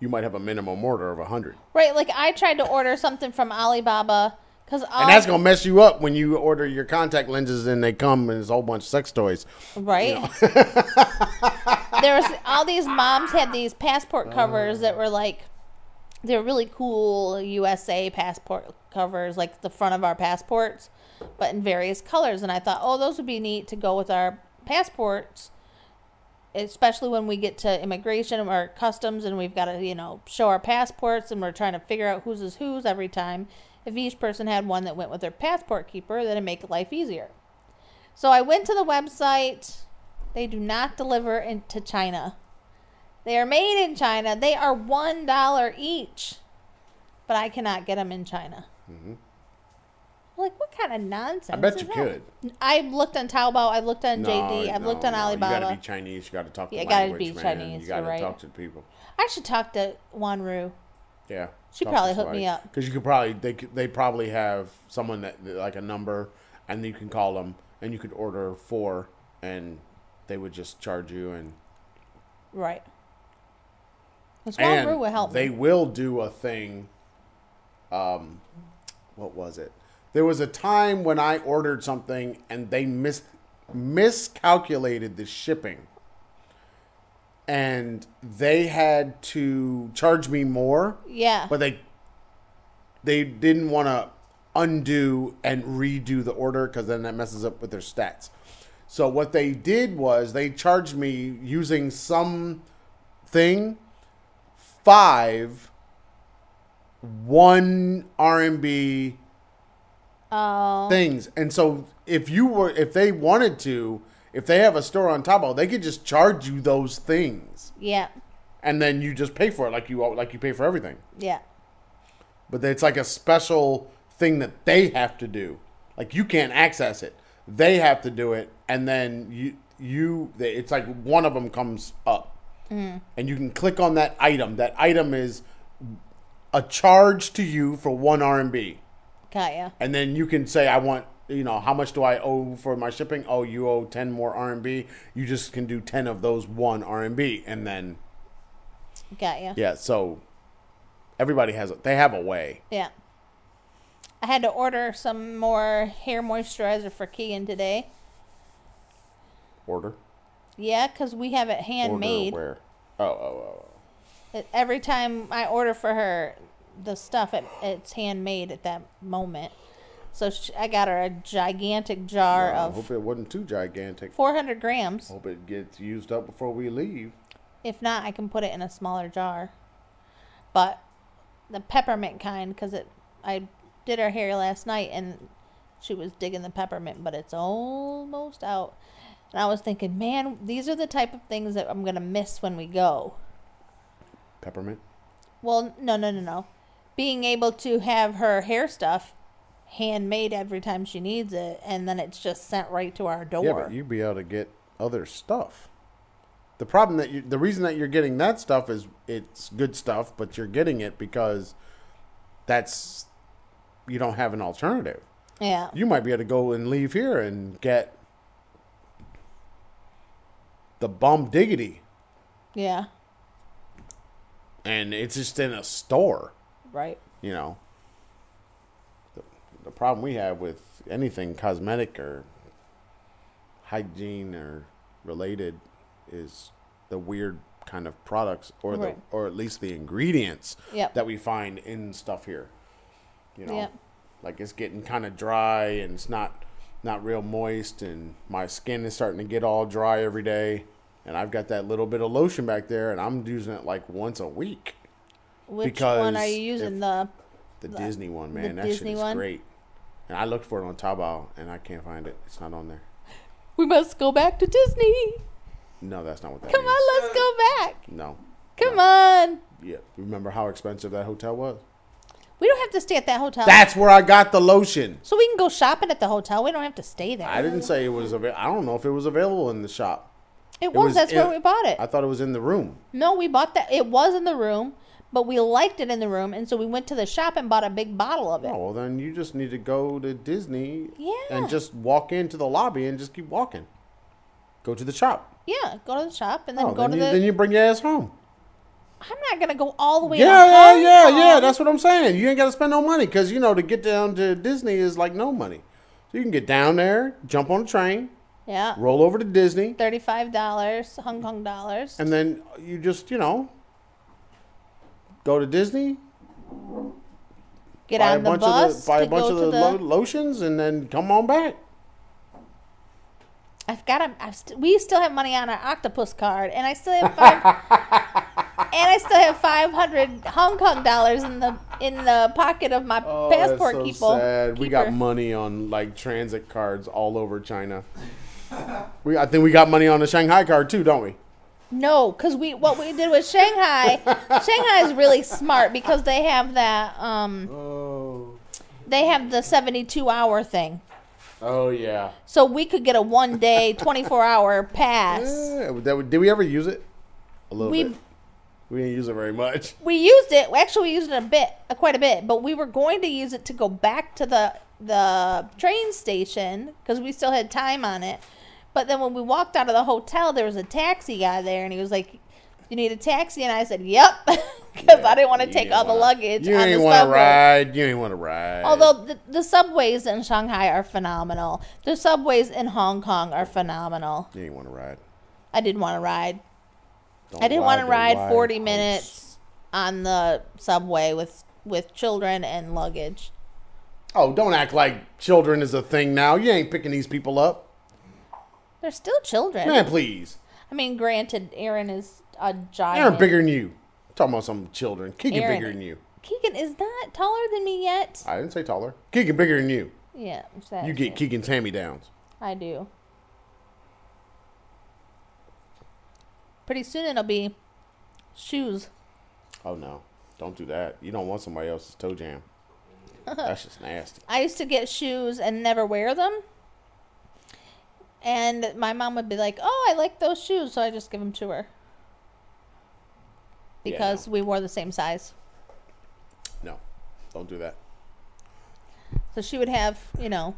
you might have a minimum order of a hundred, Right. Like I tried to order something from Alibaba because and that's gonna mess you up when you order your contact lenses and they come and it's a whole bunch of sex toys. right. there was all these moms had these passport oh, covers that were like they were really cool USA passport covers, like the front of our passports, but in various colors. And I thought, oh, those would be neat to go with our passports, especially when we get to immigration or customs and we've got to, you know, show our passports and we're trying to figure out whose is whose every time. If each person had one that went with their passport keeper, then it'd make life easier. So I went to the website. They do not deliver into China. They are made in China. They are one dollar each, but I cannot get them in China. Like what kind of nonsense? Mm-hmm. I bet you that? could. I've looked on Taobao. I've looked on No, JD. I've no, looked on no. Alibaba. You gotta be Chinese. You gotta talk the Yeah, gotta be man. Chinese, You gotta right. talk to people. I should talk to Wanru. Yeah. She probably hooked me up. Because you could probably they could- they probably have someone that like a number, and you can call them, and you could order four, and they would just charge you and Right. Because and Wanru will help they will do a thing. Um, what was it? There was a time when I ordered something and they mis miscalculated the shipping, and they had to charge me more. Yeah. but they they didn't want to undo and redo the order because then that messes up with their stats. So what they did was they charged me using some thing five one RMB Oh. things, and so if you were if they wanted to, if they have a store on Taobao, they could just charge you those things, yeah. and then you just pay for it like you like you pay for everything. Yeah. but it's like a special thing that they have to do. Like you can't access it; they have to do it, and then you you they, it's like one of them comes up, mm. and you can click on that item. That item is a charge to you for one RMB, Got ya. and then you can say, "I want." You know how much do I owe for my shipping? Oh, you owe ten more RMB. You just can do ten of those one RMB, and then Got ya. yeah. So everybody has a they have a way. Yeah. I had to order some more hair moisturizer for Keegan today. Order. Yeah, because we have it handmade. Order where? Oh, oh, oh, oh. It- Every time I order for her the stuff, it, it's handmade at that moment. So sh I got her a gigantic jar I of hope it wasn't too gigantic. 400 grams. Hope it gets used up before we leave. If not, I can put it in a smaller jar. But the peppermint kind, because it, I did her hair last night and she was digging the peppermint, but it's almost out. And I was thinking, man, these are the type of things that I'm gonna miss when we go. Peppermint. Well, no, no, no, no. Being able to have her hair stuff handmade every time she needs it, and then it's just sent right to our door. Yeah, but you'd be able to get other stuff The problem that you, the reason that you're getting that stuff is it's good stuff, but you're getting it because that's you don't have an alternative. Yeah. You might be able to go and leave here and get the bum diggity, Yeah. and it's just in a store. Right. You know, the, the problem we have with anything cosmetic or hygiene or related is the weird kind of products or Right. the or at least the ingredients Yep. that we find in stuff here. You know, Yep. like it's getting kind of dry and it's not not real moist and my skin is starting to get all dry every day and I've got that little bit of lotion back there and I'm using it like once a week. Which Because one are you using? if- the The, Disney one, man, that Disney shit is one? great. And I looked for it on Taobao and I can't find it. It's not on there. We must go back to Disney. No, that's not what that Come means. on, let's go back. No. Come No. on. Yeah. Remember how expensive that hotel was? We don't have to stay at that hotel. That's where I got the lotion. so we can go shopping at the hotel. We don't have to stay there. I didn't say it was available. I don't know if it was available in the shop. It was. was That's in- where we bought it. I thought it was in the room. no, we bought that. It was in the room, but we liked it in the room, and so we went to the shop and bought a big bottle of it. Oh, well, then you just need to go to Disney Yeah. and just walk into the lobby and just keep walking. Go to the shop. Yeah, go to the shop and then Oh, go then, to you, the. then you bring your ass home. I'm not gonna go all the way. Yeah, yeah, yeah, yeah. That's what I'm saying. You ain't got to spend no money because you know to get down to Disney is like no money. So you can get down there, jump on a train, yeah. roll over to Disney, Thirty-five dollars, Hong Kong dollars. and then you just you know go to Disney, Get buy a on the bunch bus of the buy a bunch of the, the. lotions, and then come on back. I've got a, I've st- we still have money on our octopus card, and I still have five, I still have five hundred Hong Kong dollars in the in the pocket of my passport Oh, that's so sad. We got money on like transit cards all over China. we I think we got money on the Shanghai card too, don't we? No, because we what we did with Shanghai. Shanghai is really smart because they have that um Oh. they have the seventy two hour thing, Oh yeah. so we could get a one day twenty four hour pass. Yeah, that, did we ever use it? A little We- bit. We didn't use it very much. we used it. Actually, we used it a bit, uh, quite a bit. But we were going to use it to go back to the the train station because we still had time on it. But then when we walked out of the hotel, there was a taxi guy there, and he was like, "You need a taxi?" And I said, "Yep," because I didn't want to take all the wanna- luggage You didn't want to ride. You didn't want to ride. Although the, the subways in Shanghai are phenomenal, the subways in Hong Kong are phenomenal. you ain't want to ride. I didn't want to ride. Don't I didn't want to ride wild 40 minutes on the subway with with children and luggage. Oh, don't act like children is a thing now. You ain't picking these people up, They're still children. man. Please, I mean, granted, Aaron is a giant. Aaron bigger than you. talking about some children. Keegan Aaron- bigger than you. Keegan is not taller than me yet. I didn't say taller. Keegan bigger than you. Yeah, You get. Keegan's hand me downs. I do. Pretty soon it'll be shoes. Oh no, don't do that. You don't want somebody else's toe jam. That's just nasty. I used to get shoes and never wear them. And my mom would be like, "Oh, I like those shoes," so I just give them to her Yeah, because we wore the same size. No, don't do that. So she would have, you know,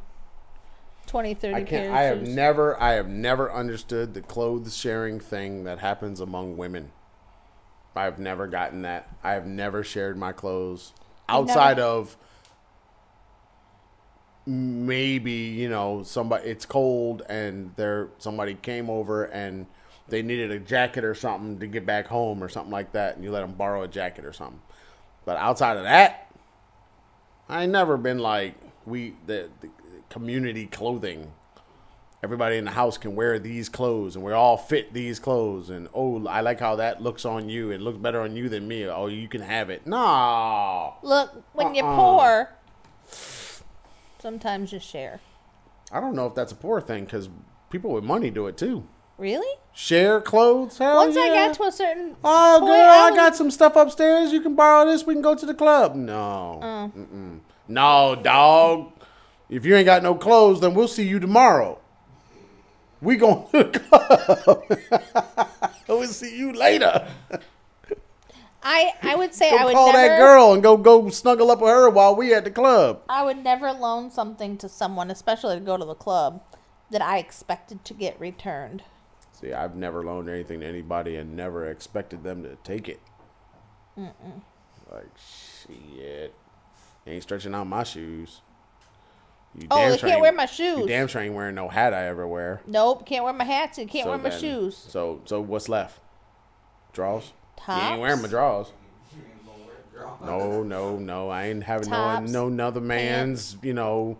20, 30 I can't. I have never. I have never understood the clothes sharing thing that happens among women. I've never gotten that. I have never shared my clothes outside never- of maybe you know somebody. It's cold and there somebody came over and they needed a jacket or something to get back home or something like that, and you let them borrow a jacket or something. But outside of that, I never been like we the, the community clothing. Everybody in the house can wear these clothes, and we all fit these clothes. And oh, I like how that looks on you. It looks better on you than me. Oh, you can have it. No, Look, when you're Uh-uh. poor, sometimes you share. I don't know if that's a poor thing because people with money do it too. Really? Share clothes. Hell Once I yeah. got to a certain Oh, point, girl, I was- got some stuff upstairs. You can borrow this. We can go to the club. No. Oh. Mm-mm. No, dog. If you ain't got no clothes, then we'll see you tomorrow. We going to the club. I will see you later. I I would say Go I would call never that girl and go go snuggle up with her while we at the club. I would never loan something to someone, especially to go to the club, that I expected to get returned. See, I've never loaned anything to anybody and never expected them to take it. Like shit, ain't stretching out my shoes. You Oh, they can't wear my You shoes. damn sure ain't wearing no hat I ever wear. Nope, can't wear my hats and can't So wear my then- shoes. So so what's left? Draws. You ain't wearing my draws. You ain't gonna wear a draw. No, no, no. I ain't having no Tops, no another man's, you know,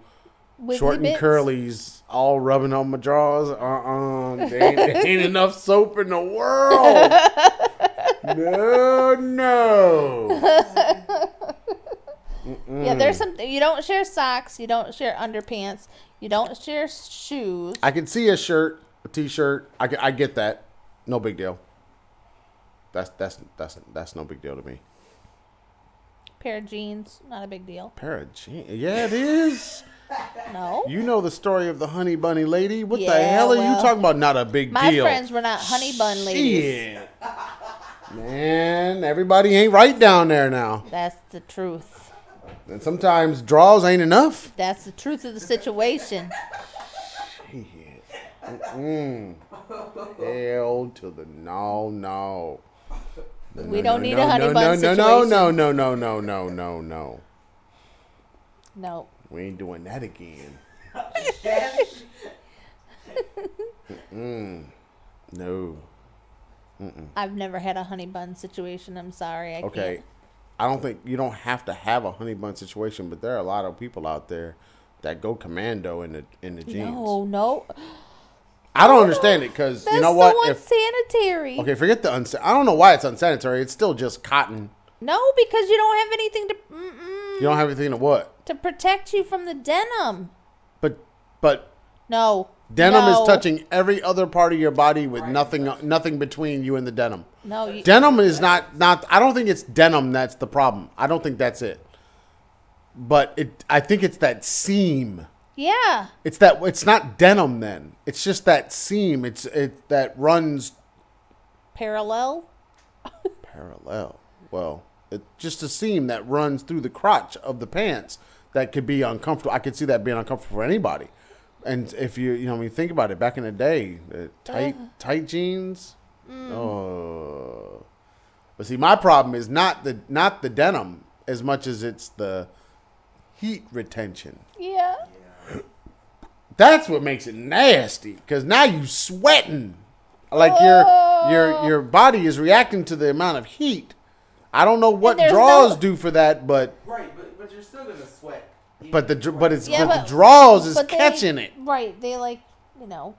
Wiggly short and bits. curlies all rubbing on my drawers. Uh uh There there ain't enough soap in the world. No, no. Yeah, there's something you don't share socks, you don't share underpants, you don't share shoes. I can see a shirt, a t-shirt. I, can- I get that. No big deal. That's that's that's that's no big deal to me. Pair of jeans, not a big deal. Pair of jeans. Yeah, it is. No. You know the story of the honey bunny lady. What the hell are well, you talking about? Not a big My deal. My friends were not honey bun ladies. Shit. Man, everybody ain't right down there now. That's the truth. And sometimes draws ain't enough. That's the truth of the situation. Shit. Mm-mm. Hell to the no, no. No, We no, don't need no, a honey bun situation. No, no, no, no, no, no, no, no. No. We ain't doing that again. No. Mm. I've never had a honey bun situation. I'm sorry. I Okay. can't. I don't think you don't have to have a honey bun situation, but there are a lot of people out there that go commando in the in the jeans. No, no. I don't understand it because you know what? so If unsanitary. okay, forget the unsa- I don't know why it's unsanitary. It's still just cotton. No, because you don't have anything to mm-mm, You don't have anything to what? to protect you from the denim. But but No. Denim no, is touching every other part of your body with nothing nothing between you and the denim. No, you, Denim is not not. I don't think it's denim that's the problem. I don't think that's it. But it. I think it's that seam. yeah. It's that. It's not denim then. It's just that seam. It's it that runs Parallel. parallel. Well, it's just a seam that runs through the crotch of the pants that could be uncomfortable. I could see that being uncomfortable for anybody. And if you you know, I mean, think about it. Back in the day, the tight tight jeans. Oh, but see, my problem is not the not the denim as much as it's the heat retention. Yeah. That's what makes it nasty. Because now you sweating, like your your your body is reacting to the amount of heat. I don't know what draws no- do for that, but Right, but but you're still gonna sweat. even but the if dr- you're but it's Yeah, but, but- the draws is they- catching it. Right. They like, you know,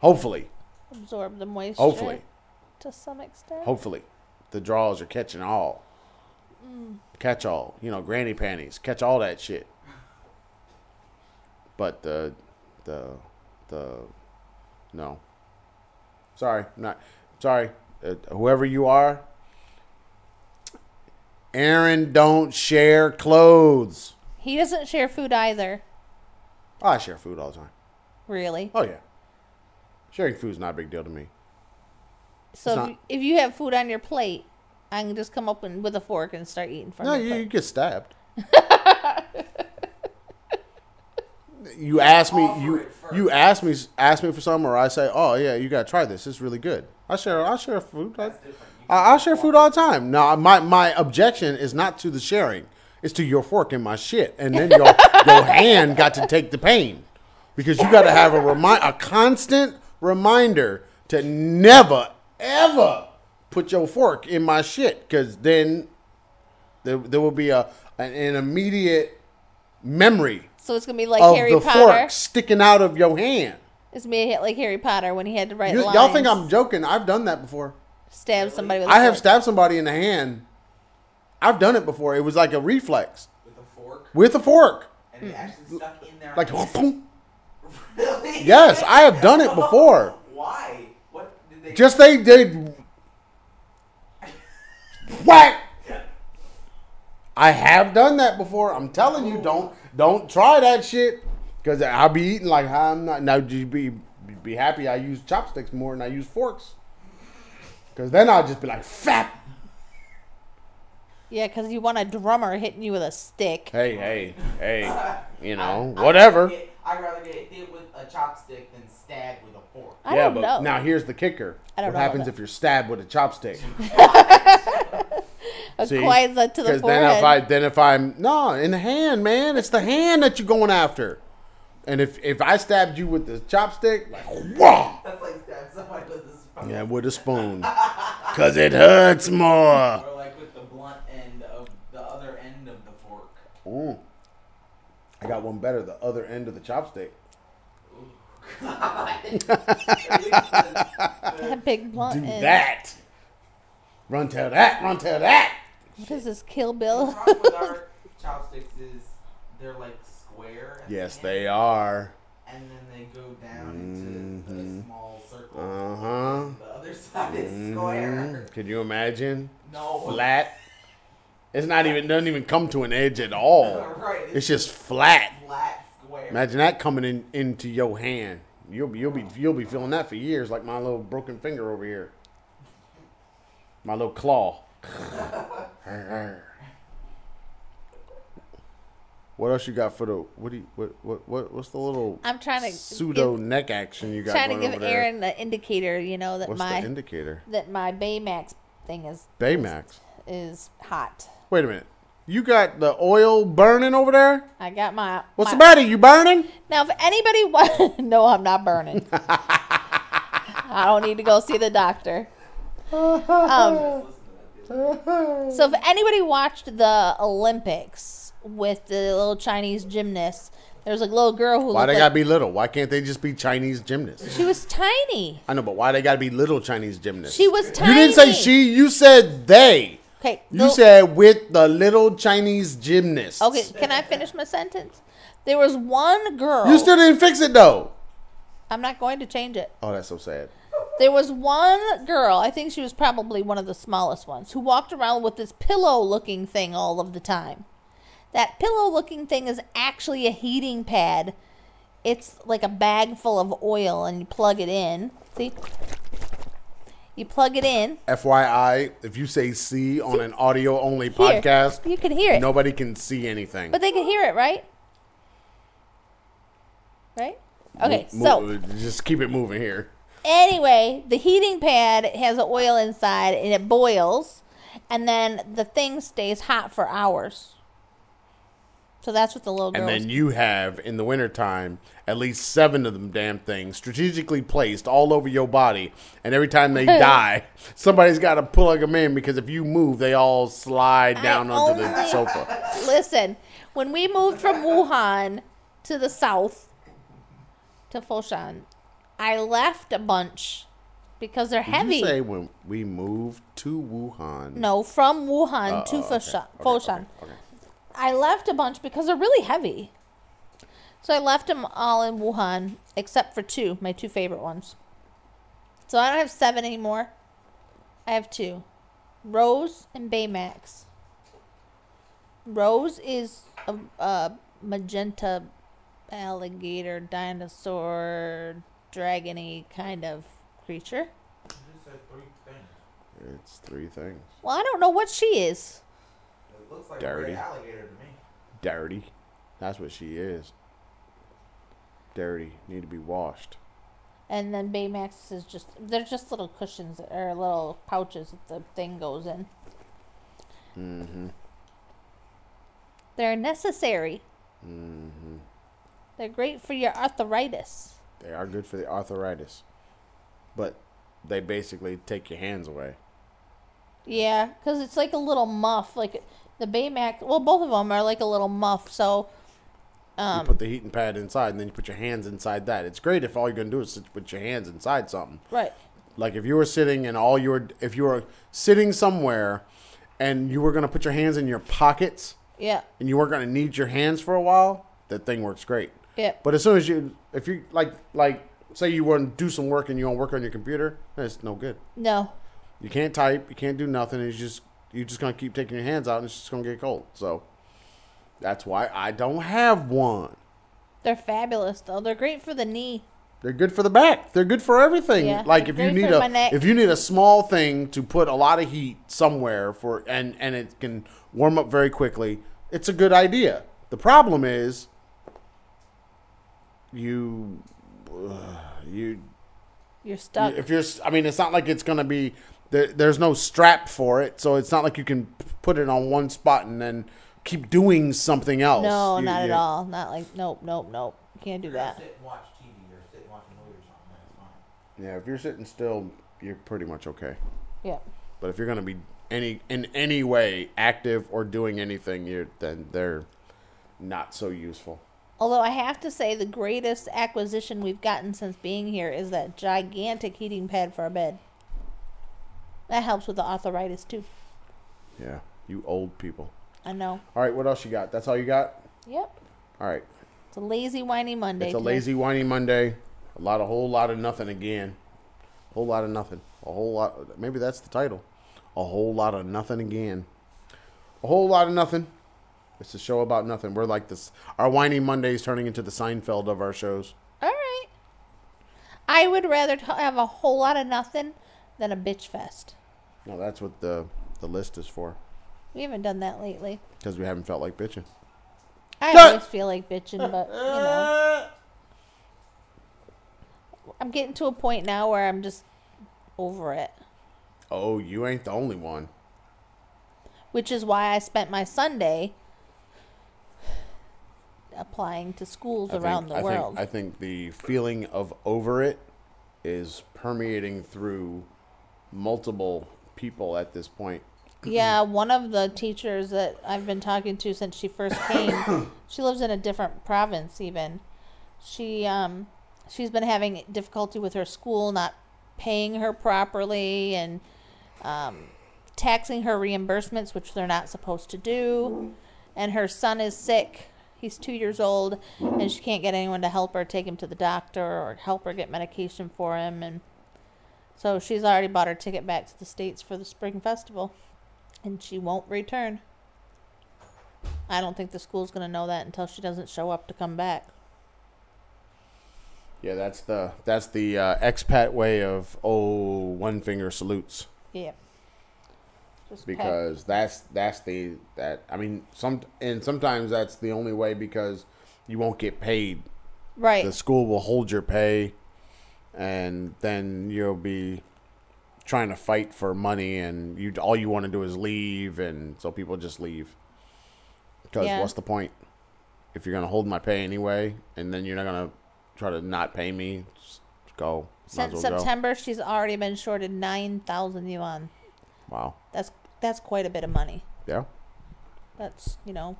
Hopefully, absorb the moisture. hopefully, To some extent. hopefully, the draws are catching all. Mm. Catch all, you know, granny panties, catch all that shit. But the the the no. Sorry, not sorry. Uh, whoever you are, Aaron, don't share clothes. He doesn't share food either. Oh, I share food all the time. Really. Oh yeah, sharing food is not a big deal to me. So if not- you, if you have food on your plate, I can just come up and, with a fork and start eating from it. No, your you, plate. you get stabbed. you ask me, you you ask me, ask me for something, or I say, oh yeah, you gotta try this. It's really good. I share, I share food. I, That's different. You I, I'll share food all the time. Now, my my objection is not to the sharing; it's to your fork in my shit, and then your your hand got to take the pain because you got to have a remind, a constant reminder to never ever put your fork in my shit, because then there, there will be a an, an immediate memory so it's gonna be like of Harry the Potter. fork sticking out of your hand. It's gonna like Harry Potter when he had to write You, lines. y'all think I'm joking? I've done that before. stab somebody with. a I have stabbed somebody in the hand. I've done it before. It was like a reflex with a fork, with a fork. and it actually stuck in there. Like, boom. really? yes, I have done it before. Why? What did they? Just they did whack. I have done that before. I'm telling you, don't don't try that shit because I'll be eating like I'm not. Now you be be happy I use chopsticks more than I use forks. Because then I'll just be like, fap. Yeah, because you want a drummer hitting you with a stick. Hey, hey, hey. You know, I'd whatever. rather get- I'd rather get hit with a chopstick than stabbed with a fork. I yeah, don't but know. now here's the kicker. I don't what know happens if you're stabbed with a chopstick? a See? quasar to the Because forehead. then if I then if I'm no in the hand, man, it's the hand that you're going after. And if if I stabbed you with the chopstick, like whoa, That's like stab somebody with a spoon. yeah, with a spoon, cause it hurts more. Or like with the blunt end of the other end of the fork. Mm. I got one better. The other end of the chopstick. that big blunt. Do end. that. Run tell that. Run tell that. What is this, Kill The Bill? problem with our chopsticks is they're like square. at the Yes, end, they are. And then they go down into Mhm. a small circle. Uh huh. The other side is square. Could you imagine? No. Flat. It's not even doesn't even come to an edge at all. right. It's just flat. flat square. Imagine that coming in into your hand. You'll be you'll be you'll be feeling that for years, like my little broken finger over here. My little claw. what else you got for the what do you what what, what what's the little I'm trying to pseudo give, neck action you got I'm trying to give over there? Aaron the indicator. You know that What's my the indicator? that my Baymax thing is Baymax. is hot. Wait a minute. You got the oil burning over there? I got my. What's my, the matter? You burning? Now, if anybody wa- no, I'm not burning. I don't need to go see the doctor. Um, so, if anybody watched the Olympics with the little Chinese gymnast, there was a little girl who Why they like gotta be little? Why can't they just be Chinese gymnasts? she was tiny. I know, but why they gotta be little Chinese gymnasts? She was tiny. You didn't say she. You said they. Okay, You said with the little Chinese gymnast. Okay, can I finish my sentence? There was one girl. You still didn't fix it though. I'm not going to change it. Oh, that's so sad. There was one girl, I think she was probably one of the smallest ones, who walked around with this pillow looking thing all of the time. That pillow looking thing is actually a heating pad. It's like a bag full of oil and you plug it in. See? You plug it in. FYI, if you say "C" on an audio only Here. podcast, You can hear it. nobody can see anything. But they can hear it, right? Right? Okay, Mo- so mo- just keep it moving here. Anyway, the heating pad has oil inside and it boils, and then the thing stays hot for hours. So that's what the little girl. And then you have in the wintertime at least seven of them damn things strategically placed all over your body. And every time they die, somebody's got to plug them in because if you move, they all slide down I onto the only- sofa. Listen, when we moved from Wuhan to the south to Foshan, I left a bunch because they're Did heavy. you say when we moved to Wuhan? no, from Wuhan Oh, to okay. Foshan. Foshan. okay, okay. I left a bunch because they're really heavy. So I left them all in Wuhan, except for two, my two favorite ones. So I don't have seven anymore. I have two Rose and Baymax. Rose is a, a magenta alligator, dinosaur, dragony kind of creature. You just said three things. It's three things. Well, I don't know what she is. It looks like Dirty. a alligator to me. Dirty. That's what she is. Dirty. Need to be washed. And then Baymax is just they're just little cushions or little pouches that the thing goes in. Mm-hmm. They're necessary. Mm-hmm. They're great for your arthritis. They are good for the arthritis. But they basically take your hands away. Yeah, because it's like a little muff. Like the Baymax, well, both of them are like a little muff. So, you um, put the heating pad inside and then you put your hands inside that. It's great if all you're gonna do is sit- put your hands inside something. right. Like if you were sitting and all you were if you were sitting somewhere and you were gonna put your hands in your pockets Yeah. and you weren't gonna need your hands for a while, that thing works great. Yeah. But as soon as you if you like like say you want to do some work and you want to work on your computer, it's no good. No. You can't type, you can't do nothing. It's just you're just gonna keep taking your hands out and it's just gonna get cold. So that's why I don't have one. They're fabulous though. They're great for the knee. They're good for the back. They're good for everything. Yeah, like if you need a if you need a small thing to put a lot of heat somewhere for and and it can warm up very quickly, it's a good idea. The problem is you uh, you You're stuck. if you're I mean it's not like it's going to be there, there's no strap for it, so it's not like you can put it on one spot and then keep doing something else. no, You- not at all. Not like nope, nope, nope. Can't do that. Sit and watch TV or sit and watch a movie or something. That's fine. Yeah, if you're sitting still, you're pretty much okay. Yeah. But if you're going to be any in any way active or doing anything, you're then they're not so useful. Although I have to say, the greatest acquisition we've gotten since being here is that gigantic heating pad for our bed. That helps with the arthritis too. Yeah, you old people. I know. All right, what else you got? That's all you got. Yep. All right, It's a lazy, whiny Monday. it's a today. lazy, whiny Monday. A lot, a whole lot of nothing again. A whole lot of nothing. A whole lot. Maybe that's the title. A whole lot of nothing again. A whole lot of nothing. It's a show about nothing. We're like this. Our whiny Mondays turning into the Seinfeld of our shows. All right. I would rather t- have a whole lot of nothing than a bitch fest. Well, that's what the the list is for. We haven't done that lately. Because we haven't felt like bitching. I always feel like bitching, but you know, I'm getting to a point now where I'm just over it. Oh, you ain't the only one. Which is why I spent my Sunday applying to schools I around think, the I world. Think, I think the feeling of over it is permeating through multiple people at this point. yeah, one of the teachers that I've been talking to since she first came, she lives in a different province even. She um she's been having difficulty with her school not paying her properly and um, taxing her reimbursements, which they're not supposed to do. And her son is sick. He's two years old, and she can't get anyone to help her take him to the doctor or help her get medication for him. And so she's already bought her ticket back to the States for the spring festival, and she won't return. I don't think the school's going to know that until she doesn't show up to come back. Yeah, that's the that's the uh, expat way of oh one finger salutes Yeah. Just pat- because that's that's the that I mean some and sometimes that's the only way because you won't get paid. right. The school will hold your pay, and then you'll be trying to fight for money, and you all you want to do is leave, and so people just leave. Because Yeah. what's the point if you're gonna hold my pay anyway, and then you're not gonna try to not pay me? Just go. Since well go. September, she's already been shorted nine thousand yuan. Wow. That's that's quite a bit of money. Yeah. That's you know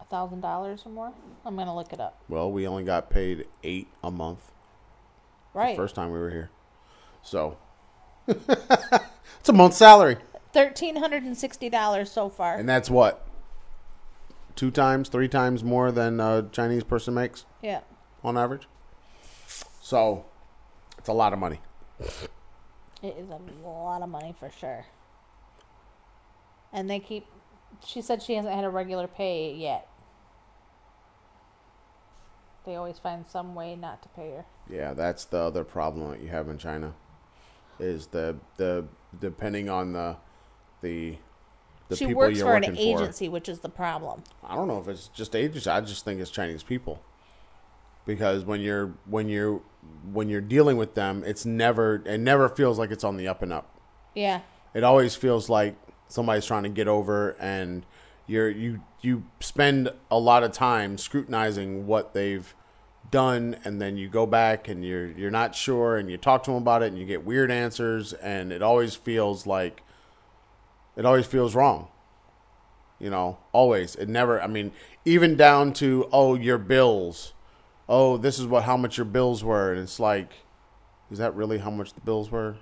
a thousand dollars or more. I'm gonna look it up. Well, we only got paid eight a month Right, first time we were here, so it's a month's salary, thirteen hundred and sixty dollars so far. and that's what two times, three times more than a Chinese person makes yeah, on average. So it's a lot of money. it is a lot of money for sure. And they keep. She said she hasn't had a regular pay yet. They always find some way not to pay her. Yeah, that's the other problem that you have in China, is the the depending on the the the she people works you're working for an agency, which is the problem. I don't know if it's just agency. I just think it's Chinese people. Because when you're when you're when you're dealing with them, it's never it never feels like it's on the up and up. Yeah, It always feels like somebody's trying to get over and you're you you spend a lot of time scrutinizing what they've done and then you go back and you're you're not sure and you talk to them about it and you get weird answers and it always feels like it always feels wrong you know always it never i mean even down to oh your bills oh this is what how much your bills were and it's like is that really how much the bills were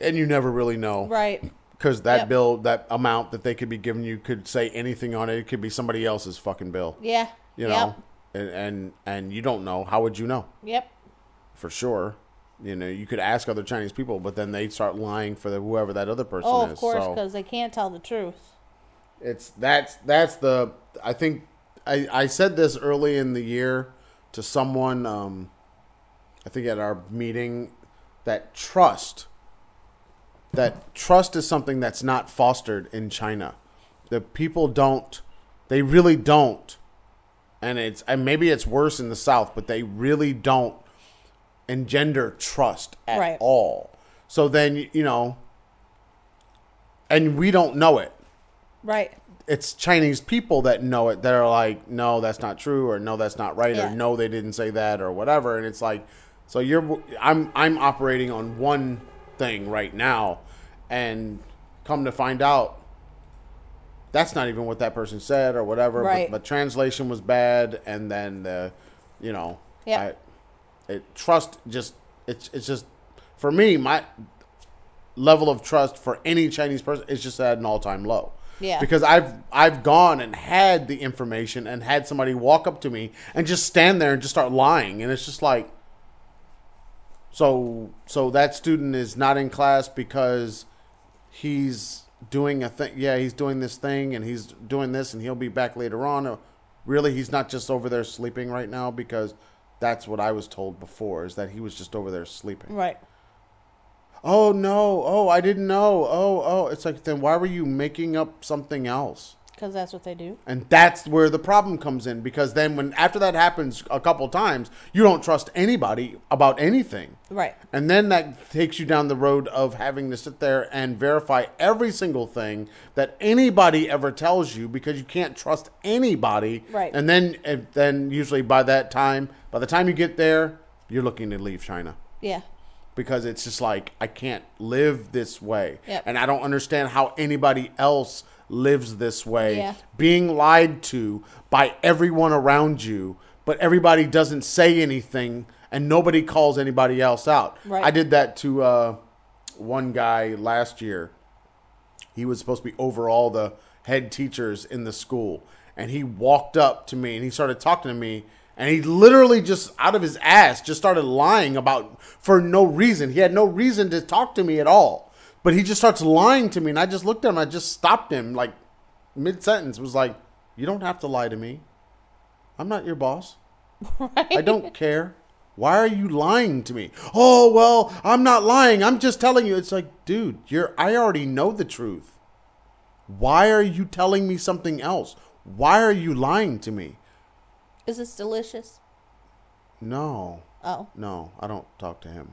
and you never really know right. because that Yep. bill that amount that they could be giving you could say anything on it it could be somebody else's fucking bill Yeah. you yep. And, and and you don't know how would you know Yep. for sure you know you could ask other chinese people but then they start lying for the, whoever that other person Oh, is of course, so because they can't tell the truth. it's that's that's the i think i i said this early in the year to someone, um, I think at our meeting, that trust, that trust is something that's not fostered in China. The people don't, they really don't, and it's and maybe it's worse in the South, but they really don't engender trust at Right. all. So then you know, and we don't know it Right. it's Chinese people that know it that are like, no, that's not true, or no, that's not right, Yeah. or no, they didn't say that, or whatever. And it's like, so you're, I'm, I'm operating on one thing right now, and come to find out, that's not even what that person said, or whatever. Right. But, but translation was bad, and then the, you know, Yeah. I, it trust just it's it's just for me my level of trust for any Chinese person is just at an all time low. Yeah. Because I've I've gone and had the information and had somebody walk up to me and just stand there and just start lying and it's just like so so that student is not in class because he's doing a thing yeah he's doing this thing and he's doing this and he'll be back later on or really he's not just over there sleeping right now because that's what I was told before is that he was just over there sleeping. Right. Oh no. Oh, I didn't know. Oh, oh. It's like then why were you making up something else? Because that's what they do. And that's where the problem comes in because then when after that happens a couple times, you don't trust anybody about anything. Right. And then that takes you down the road of having to sit there and verify every single thing that anybody ever tells you because you can't trust anybody. Right. And then and then usually by that time, by the time you get there, you're looking to leave China Yeah. because it's just like I can't live this way, Yep. and I don't understand how anybody else lives this way, Yeah. being lied to by everyone around you, but everybody doesn't say anything, and nobody calls anybody else out. Right. I did that to uh, one guy last year. He was supposed to be over all the head teachers in the school. And he walked up to me and he started talking to me. And he literally just out of his ass just started lying about for no reason. He had no reason to talk to me at all. But he just starts lying to me. And I just looked at him. I just stopped him like mid sentence. Was like, You don't have to lie to me. I'm not your boss. I don't care. Why are you lying to me? Oh, well, I'm not lying. I'm just telling you. It's like, dude, you're I already know the truth. Why are you telling me something else? Why are you lying to me? Is this delicious? No. Oh. No, I don't talk to him.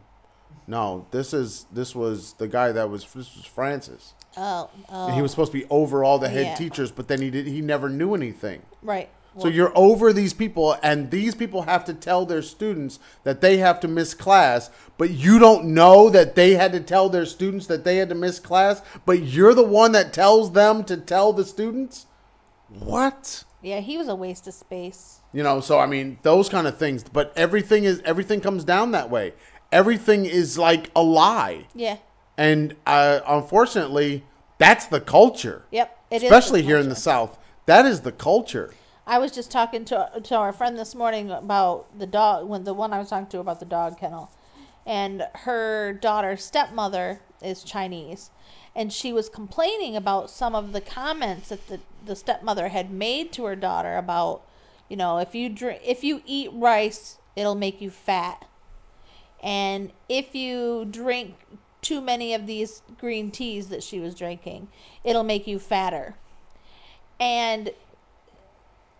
No, this is this was the guy that was this was Francis. Oh. Oh. And he was supposed to be over all the head Yeah. teachers, but then he did he never knew anything. Right. So you're over these people, and these people have to tell their students that they have to miss class, but you don't know that they had to tell their students that they had to miss class, but you're the one that tells them to tell the students? What? Yeah, he was a waste of space. You know, so I mean, those kind of things, but everything is everything comes down that way. Everything is like a lie. Yeah. And uh, unfortunately, that's the culture. Yep. It is Especially here in the. South. That is the culture. I was just talking to to our friend this morning about the dog when the one I was talking to about the dog kennel, and her daughter's stepmother is Chinese, and she was complaining about some of the comments that the the stepmother had made to her daughter about, you know, if you drink if you eat rice, it'll make you fat, and if you drink too many of these green teas that she was drinking, it'll make you fatter, and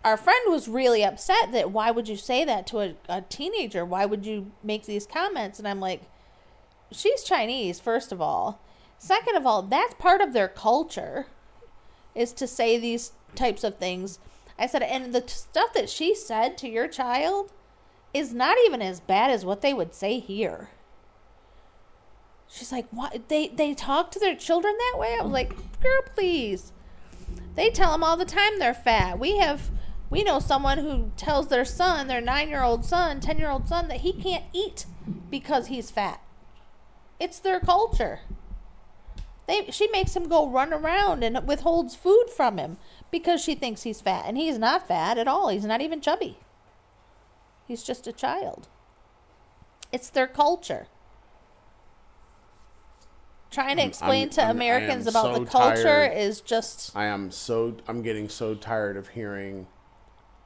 our friend was really upset that why would you say that to a, a teenager? Why would you make these comments? And I'm like, she's Chinese, first of all. Second of all, that's part of their culture is to say these types of things. I said, and the stuff that she said to your child is not even as bad as what they would say here. She's like, what? They they talk to their children that way? I was like, girl, please. They tell them all the time they're fat. We have, we know someone who tells their son, their nine year old son, 10 year old son, that he can't eat because he's fat. It's their culture. They, she makes him go run around and withholds food from him because she thinks he's fat. And he's not fat at all. He's not even chubby. He's just a child. It's their culture. Trying to explain I'm- to I'm- Americans about so the culture tired. is just I am so I'm getting so tired of hearing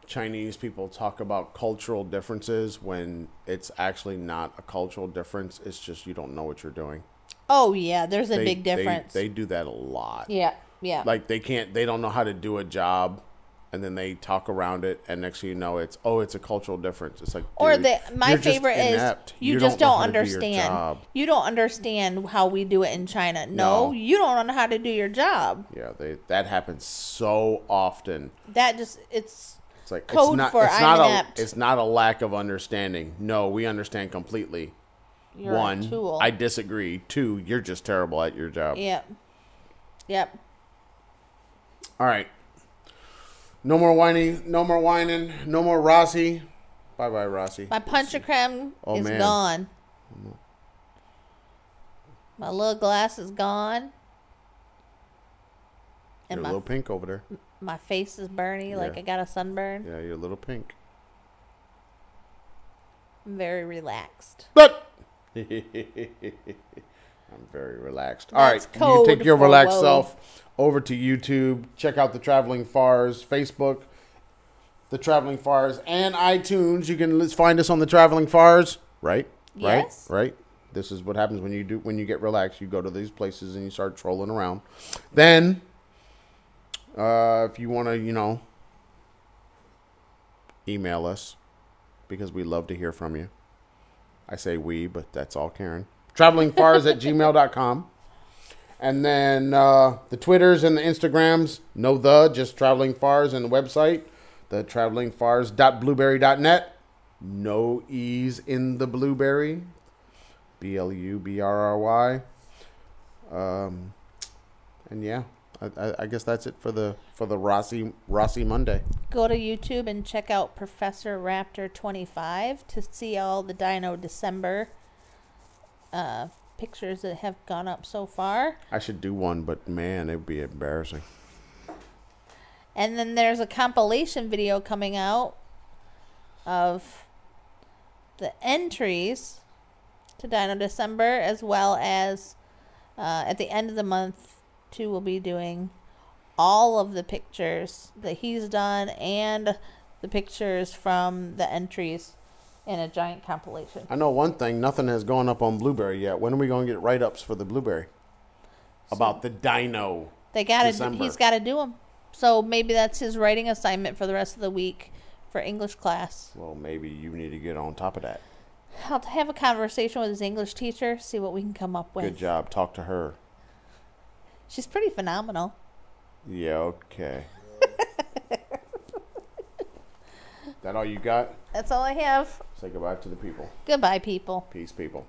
Chinese people talk about cultural differences when it's actually not a cultural difference. It's just you don't know what you're doing. Oh yeah, there's a They- big they- difference. They, do that a lot. yeah, yeah. Like they can't, they don't know how to do a job, and then they talk around it, and next thing you know, it's oh, it's a cultural difference. It's like or dude, the my favorite is inept. you, just don't, know how to do your understand. job. You don't understand how we do it in China. No, No. you don't know how to do your job. Yeah, they that happens so often. That just it's It's like Code it's not, for it's I'm not inept. a it's not a lack of understanding. No, we understand completely. you're One. I disagree. Two, you're just terrible at your job. yep. Yep. All right. No more whining. No more whining. No more Rossi. Bye bye, Rossi. My punch creme Oh, is man. gone. Mm-hmm. My little glass is gone. You're And a little pink over there. my face is burny like I got a sunburn. Yeah, you're a little pink. I'm very relaxed. But I'm very relaxed. All right, you take your relaxed self over to YouTube. Check out the Traveling Fars Facebook, the Traveling Fars, and iTunes. You can find us on the Traveling Fars. Right, Yes. right, right. This is what happens when you do when you get relaxed. You go to these places and you start trolling around. Then, uh, if you want to, you know, email us because we love to hear from you. I say we, but that's all Karen. Travelingfars at gmail.com. And then uh, the Twitters and the Instagrams, no the, just Traveling Fars and the website, the travelingfars.blubrry.net. No E's in the blubrry. B L U B R R Y. Um, and yeah, I, I, guess that's it for the for the Rossi Rossi Monday. Go to YouTube and check out Professor Raptor 25 to see all the Dino December uh, pictures that have gone up so far. I should do one, but man, it would be embarrassing. And then there's a compilation video coming out of the entries to Dino December, as well as uh, at the end of the month, too, we'll be doing all of the pictures that he's done and the pictures from the entries in a giant compilation. I know one thing: nothing has gone up on Blubrry yet. When are we going to get write ups for the Blubrry about the Dino? They got to. He's got to do them. So maybe that's his writing assignment for the rest of the week for English class. Well, maybe you need to get on top of that. I'll have a conversation with his English teacher, see what we can come up with. Good job. Talk to her. She's pretty phenomenal. Yeah. Okay. that all you got? That's all I have. Say goodbye to the people. Goodbye, people. Peace, people.